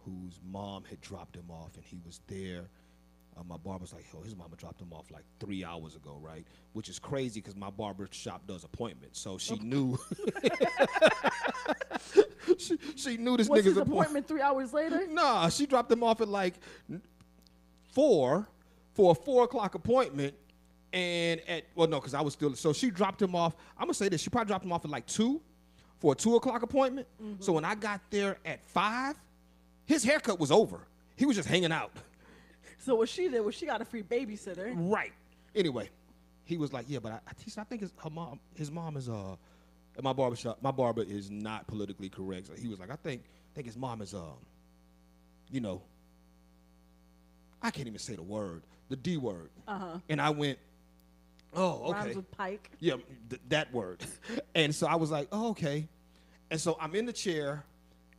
whose mom had dropped him off, and he was there. Uh, my barber's like, "Yo, his mama dropped him off like three hours ago, right?" Which is crazy because my barber shop does appointments, so she knew. <laughs> <laughs> she, she knew this nigga's his appointment. appointment three hours later? Nah, she dropped him off at like four for a four o'clock appointment. And at well, no, because I was still so she dropped him off. I'm gonna say this: she probably dropped him off at like two for a two o'clock appointment. So when I got there at five, his haircut was over. He was just hanging out. <laughs> So what she did was she got a free babysitter. Right. Anyway, he was like, "Yeah, but I, I, I think his her mom, his mom is uh, at my barber shop. My barber is not politically correct. So he was like, I think, I think his mom is um, you know, I can't even say the word, the D word. Uh-huh. And I went, oh, okay. Rhymes with Pike. Yeah, th- that word. <laughs> and so I was like, oh, okay. And so I'm in the chair,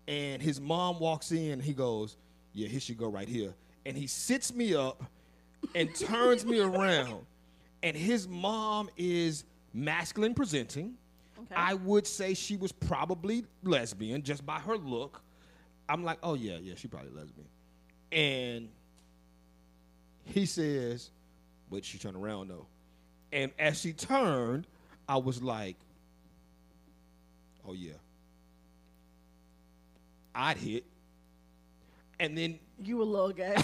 and his mom walks in. He goes, yeah, here she go right here. And he sits me up and turns me around. And his mom is masculine presenting. Okay. I would say she was probably lesbian just by her look. I'm like, oh yeah, yeah, she probably lesbian. And he says, but she turned around though. And as she turned, I was like, oh yeah. I'd hit. And then, You a little gay.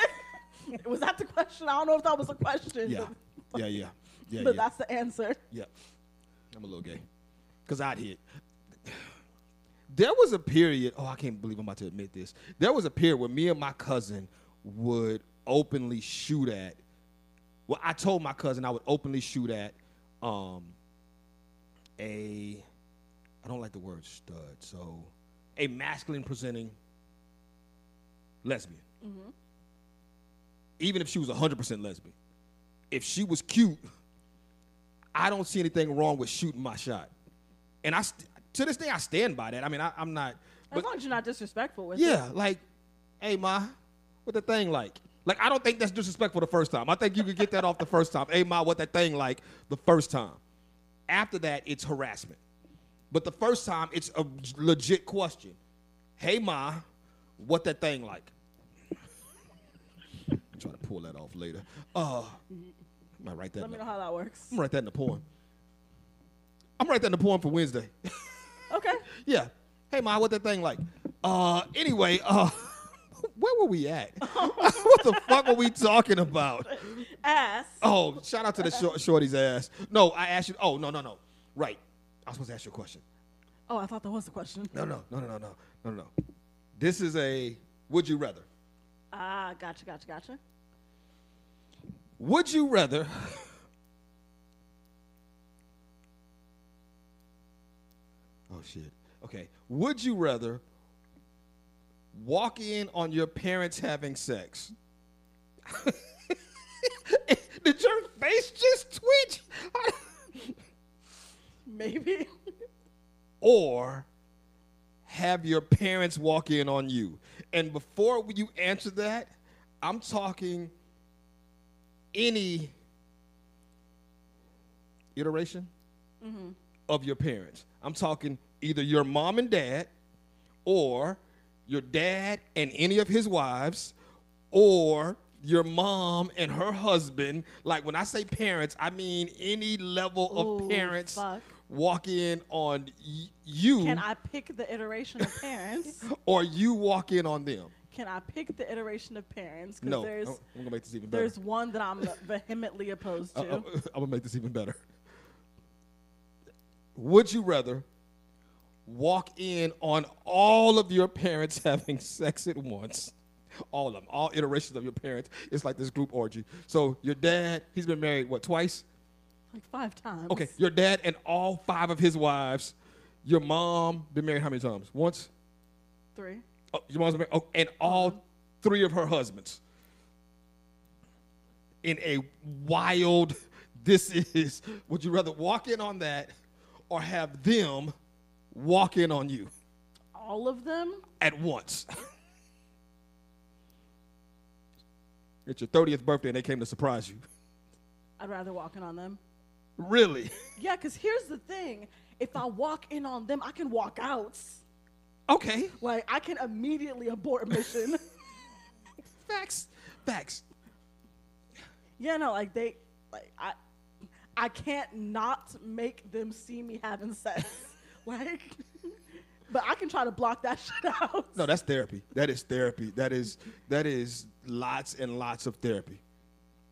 <laughs> was that the question? I don't know if that was a question. yeah, yeah, yeah, yeah, but yeah. that's the answer. Yeah, I'm a little gay. Cause I'd hit. There was a period. Oh, I can't believe I'm about to admit this. There was a period where me and my cousin would openly shoot at. Well, I told my cousin I would openly shoot at um, a. I don't like the word stud. So, a masculine presenting lesbian. Even if she was 100% lesbian. If she was cute, I don't see anything wrong with shooting my shot. And I, st- to this day, I stand by that. I mean, I, I'm not. As But long as you're not disrespectful with it. yeah, like, hey, ma, what the thing like? Like, I don't think that's disrespectful the first time. I think you could get that off the first time. Hey, ma, what that thing like the first time. After that, it's harassment. But the first time, it's a legit question. Hey, ma, what that thing like? <laughs> Try to pull that off later. Uh, I write that. Let me know how that works. I'm gonna write that in the poem. I'm gonna write that in the poem for Wednesday. Okay. <laughs> yeah. Hey, Ma, what that thing like? Uh, anyway, uh, <laughs> where were we at? <laughs> what the fuck were we talking about? Ass. Oh, shout out to the short, shorty's ass. No, I asked you. Oh, no, no, no. Right. I was supposed to ask you a question. Oh, I thought that was the question. No, no, no, no, no, no, no, no. This is a would you rather. Ah, gotcha, gotcha, gotcha. Would you rather <laughs> Oh shit. Okay. Would you rather walk in on your parents having sex? <laughs> Did your face just twitch? <laughs> Maybe. or have your parents walk in on you? And before you answer that, I'm talking any iteration mm-hmm. of your parents. I'm talking either your mom and dad, or your dad and any of his wives, or your mom and her husband. Like when I say parents, I mean any level of parents fuck. walk in on y- you, Can I pick the iteration of parents? <laughs> or you walk in on them. Can I pick the iteration of parents? No, there's I'm gonna make this even better. there's one that I'm <laughs> vehemently opposed Uh, to. uh, I'm gonna make this even better. Would you rather walk in on all of your parents <laughs> having sex at once? All of them, all iterations of your parents. It's like this group orgy. So your dad, he's been married what twice? like five times. Okay, your dad and all five of his wives. Your mom been married how many times? Once. Three. Oh, your mom's been married, oh, and all uh-huh. three of her husbands. in a wild. <laughs> This is. Would you rather walk in on that, or have them walk in on you All of them? at once? <laughs> it's your thirtieth birthday, and they came to surprise you. I'd rather walk in on them. Really? <laughs> Yeah, because here's the thing. If I walk in on them, I can walk out. Okay. Like, I can immediately abort mission. <laughs> Facts. Facts. yeah, no, like, they, like, I, I can't not make them see me having sex. Like, <laughs> but I can try to block that <laughs> shit out. No, that's therapy. That is therapy. That is that is lots and lots of therapy.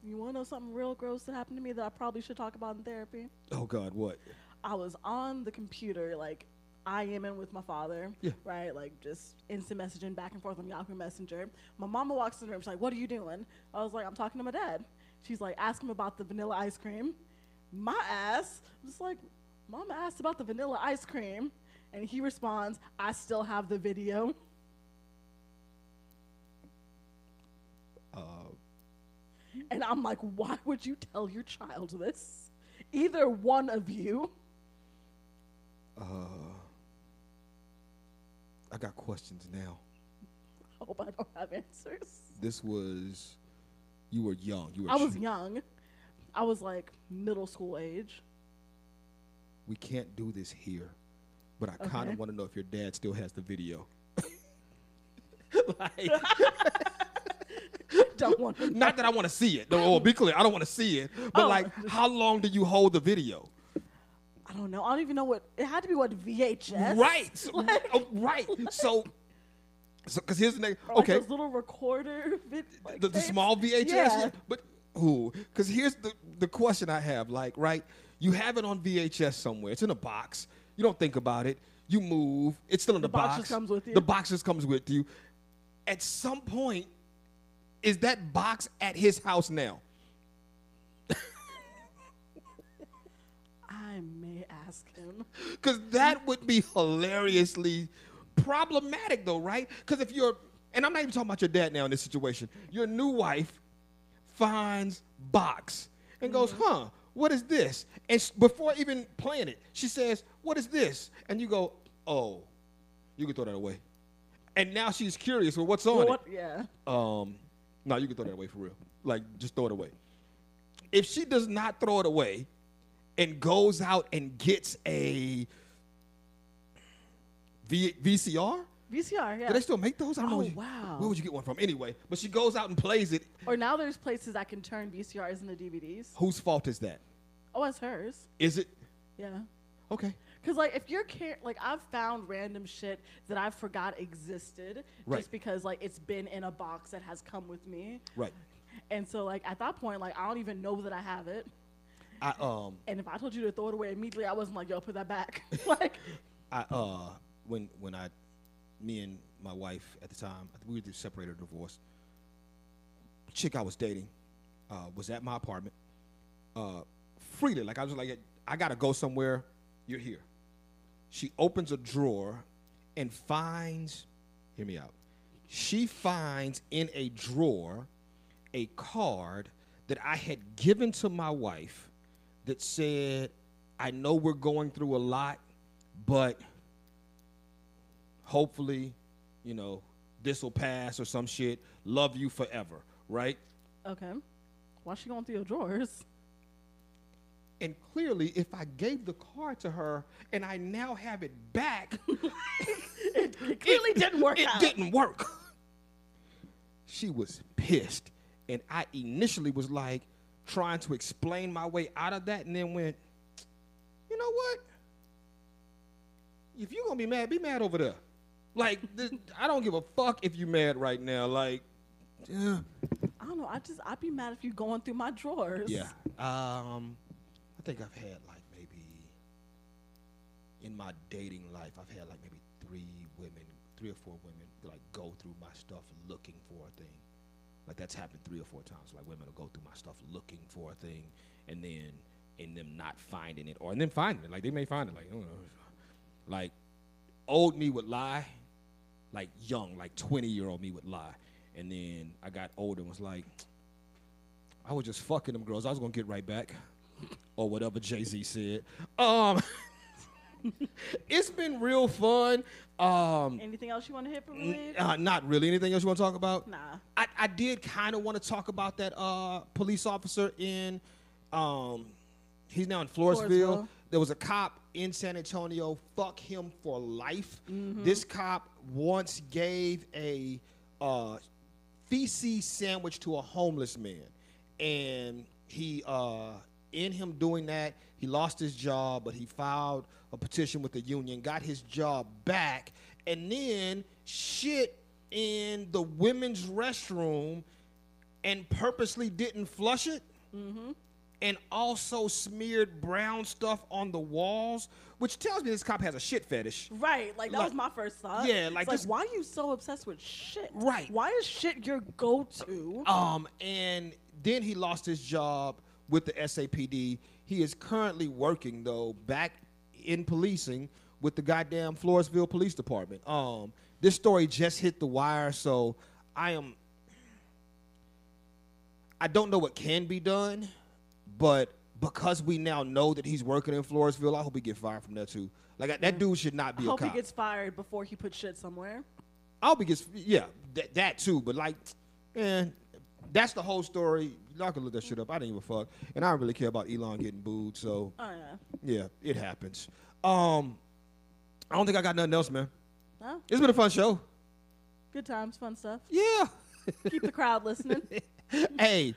You want to know something real gross that happened to me that I probably should talk about in therapy? Oh God, what? I was on the computer, like I am in with my father, Yeah. right? Like just instant messaging back and forth on Yahoo Messenger. My mama walks in the room. She's like, "What are you doing?" I was like, "I'm talking to my dad." She's like, "Ask him about the vanilla ice cream." My ass was like, "Mama asked about the vanilla ice cream," and he responds, "I still have the video." Uh, And I'm like, "Why would you tell your child this? Either one of you." uh, I got questions now. I hope I don't have answers. This was, you were young. You were. I was young. I was like middle school age. We can't do this here, but I kind of want to know if your dad still has the video. <laughs> like, Don't want to. not that I want to see it. No, oh, be clear. I don't want to see it. But Oh. like, how long do you hold the video? I don't know. I don't even know what it had to be. What VHS? Right. So, <laughs> oh, right. So, so because here's the next. Like Okay. those little recorder. Like the, the small VHS. Yeah. But who? Because here's the the question I have. Like, right? You have it on VHS somewhere. It's in a box. You don't think about it. You move. It's still in the, The box box. just comes with you. The box just comes with you. At some point, is that box at his house now? I may ask him. Because that would be hilariously problematic, though, right? Because if you're, and I'm not even talking about your dad now in this situation, your new wife finds box and goes, mm-hmm. huh, what is this? And before even playing it, she says, what is this? And you go, oh, you can throw that away. And now she's curious, well, what's on Well, it? yeah. Um, no, you can throw that away for real. Like, just throw it away. If she does not throw it away and goes out and gets a v- VCR, VCR. Yeah. do they still make those? I don't know. Oh, where you- wow. Where would you get one from? Anyway, but she goes out and plays it. or now there's places that can turn VCRs into DVDs. Whose fault is that? Oh, it's hers. Is it? Yeah. Okay. Cause like if you're car- like I've found random shit that I forgot existed Right. just because like it's been in a box that has come with me, Right. and so like at that point like I don't even know that I have it. I um And if I told you to throw it away immediately, I wasn't like, yo, put that back. <laughs> like, I uh when when I me and my wife at the time, we were separated or divorced. Chick I was dating uh, was at my apartment uh, freely. Like I was like I gotta go somewhere. You're here. She opens a drawer and finds. Hear me out. She finds in a drawer a card that I had given to my wife that said, I know we're going through a lot, but hopefully, you know, this will pass or some shit. Love you forever, right? okay, why she going through your drawers? And clearly, if I gave the card to her and I now have it back, <laughs> It, <laughs> it clearly didn't work it out. didn't work. <laughs> She was pissed. And I initially was like trying to explain my way out of that and then went, you know what? If you're going to be mad, be mad over there. Like, th- I don't give a fuck if you mad right now. Like, yeah. I don't know. I just I'd be mad if you're going through my drawers. Yeah. Um, I think I've had like maybe in my dating life, I've had like maybe three women, three or four women like go through my stuff looking for a thing. Like that's happened three or four times. Like women will go through my stuff looking for a thing, and then in them not finding it, or and then finding it. Like they may find it. Like I don't know. Like old me would lie, like young, like twenty year old me would lie, and then I got older and was like, I was just fucking them girls. I was gonna get right back, or whatever Jay Z said. Um, <laughs> it's been real fun. Um, Anything else you want to hit for relief? uh, not really. Anything else you want to talk about? Nah. I, I did kind of want to talk about that uh, police officer in, um, he's now in Floresville. Floresville. There was a cop in San Antonio. Fuck him for life. Mm-hmm. This cop once gave a uh, feces sandwich to a homeless man, and he, uh, in him doing that, he lost his job, but he filed a petition with the union, got his job back, and then shit in the women's restroom and purposely didn't flush it and also smeared brown stuff on the walls, which tells me this cop has a shit fetish. Right, like that Like- was my first thought. Yeah, like It's like why are you so obsessed with shit? Right. Why is shit your go-to? Um, and then he lost his job with the SAPD. He is currently working though back in policing with the goddamn Floresville Police Department. Um, this story just hit the wire, so I am. I don't know what can be done, but because we now know that he's working in Floresville, I hope he get fired from there too. Like that dude should not I be a hope cop. he gets fired before he puts shit somewhere. I hope he gets yeah that, that too. But like, man, that's the whole story. Y'all can look that shit up. I didn't even fuck, and I don't really care about Elon getting booed. So Oh yeah. yeah, it happens. Um, I don't think I got nothing else, man. Well, It's been a fun show. good times, fun stuff. Yeah. Keep the crowd listening. <laughs> hey,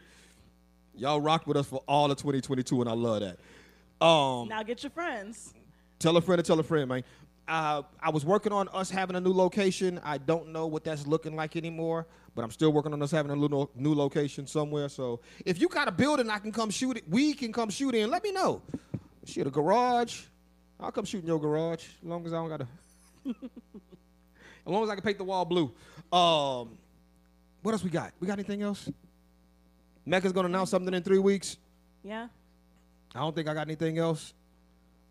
y'all rocked with us for all of 2022, and I love that. Um, now get your friends. Tell a friend to tell a friend, man. Uh, I was working on us having a new location. I don't know what that's looking like anymore, but I'm still working on us having a little new location somewhere. So if you got a building I can come shoot it, we can come shoot in. Let me know. Shit, a garage. I'll come shoot in your garage as long as I don't gotta. <laughs> as long as I can paint the wall blue. Um, what else we got? We got anything else? Mecca's gonna announce something in three weeks. Yeah. I don't think I got anything else.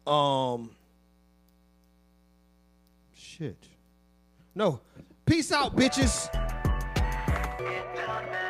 Um. Shit. No. Peace out, bitches. It don't matter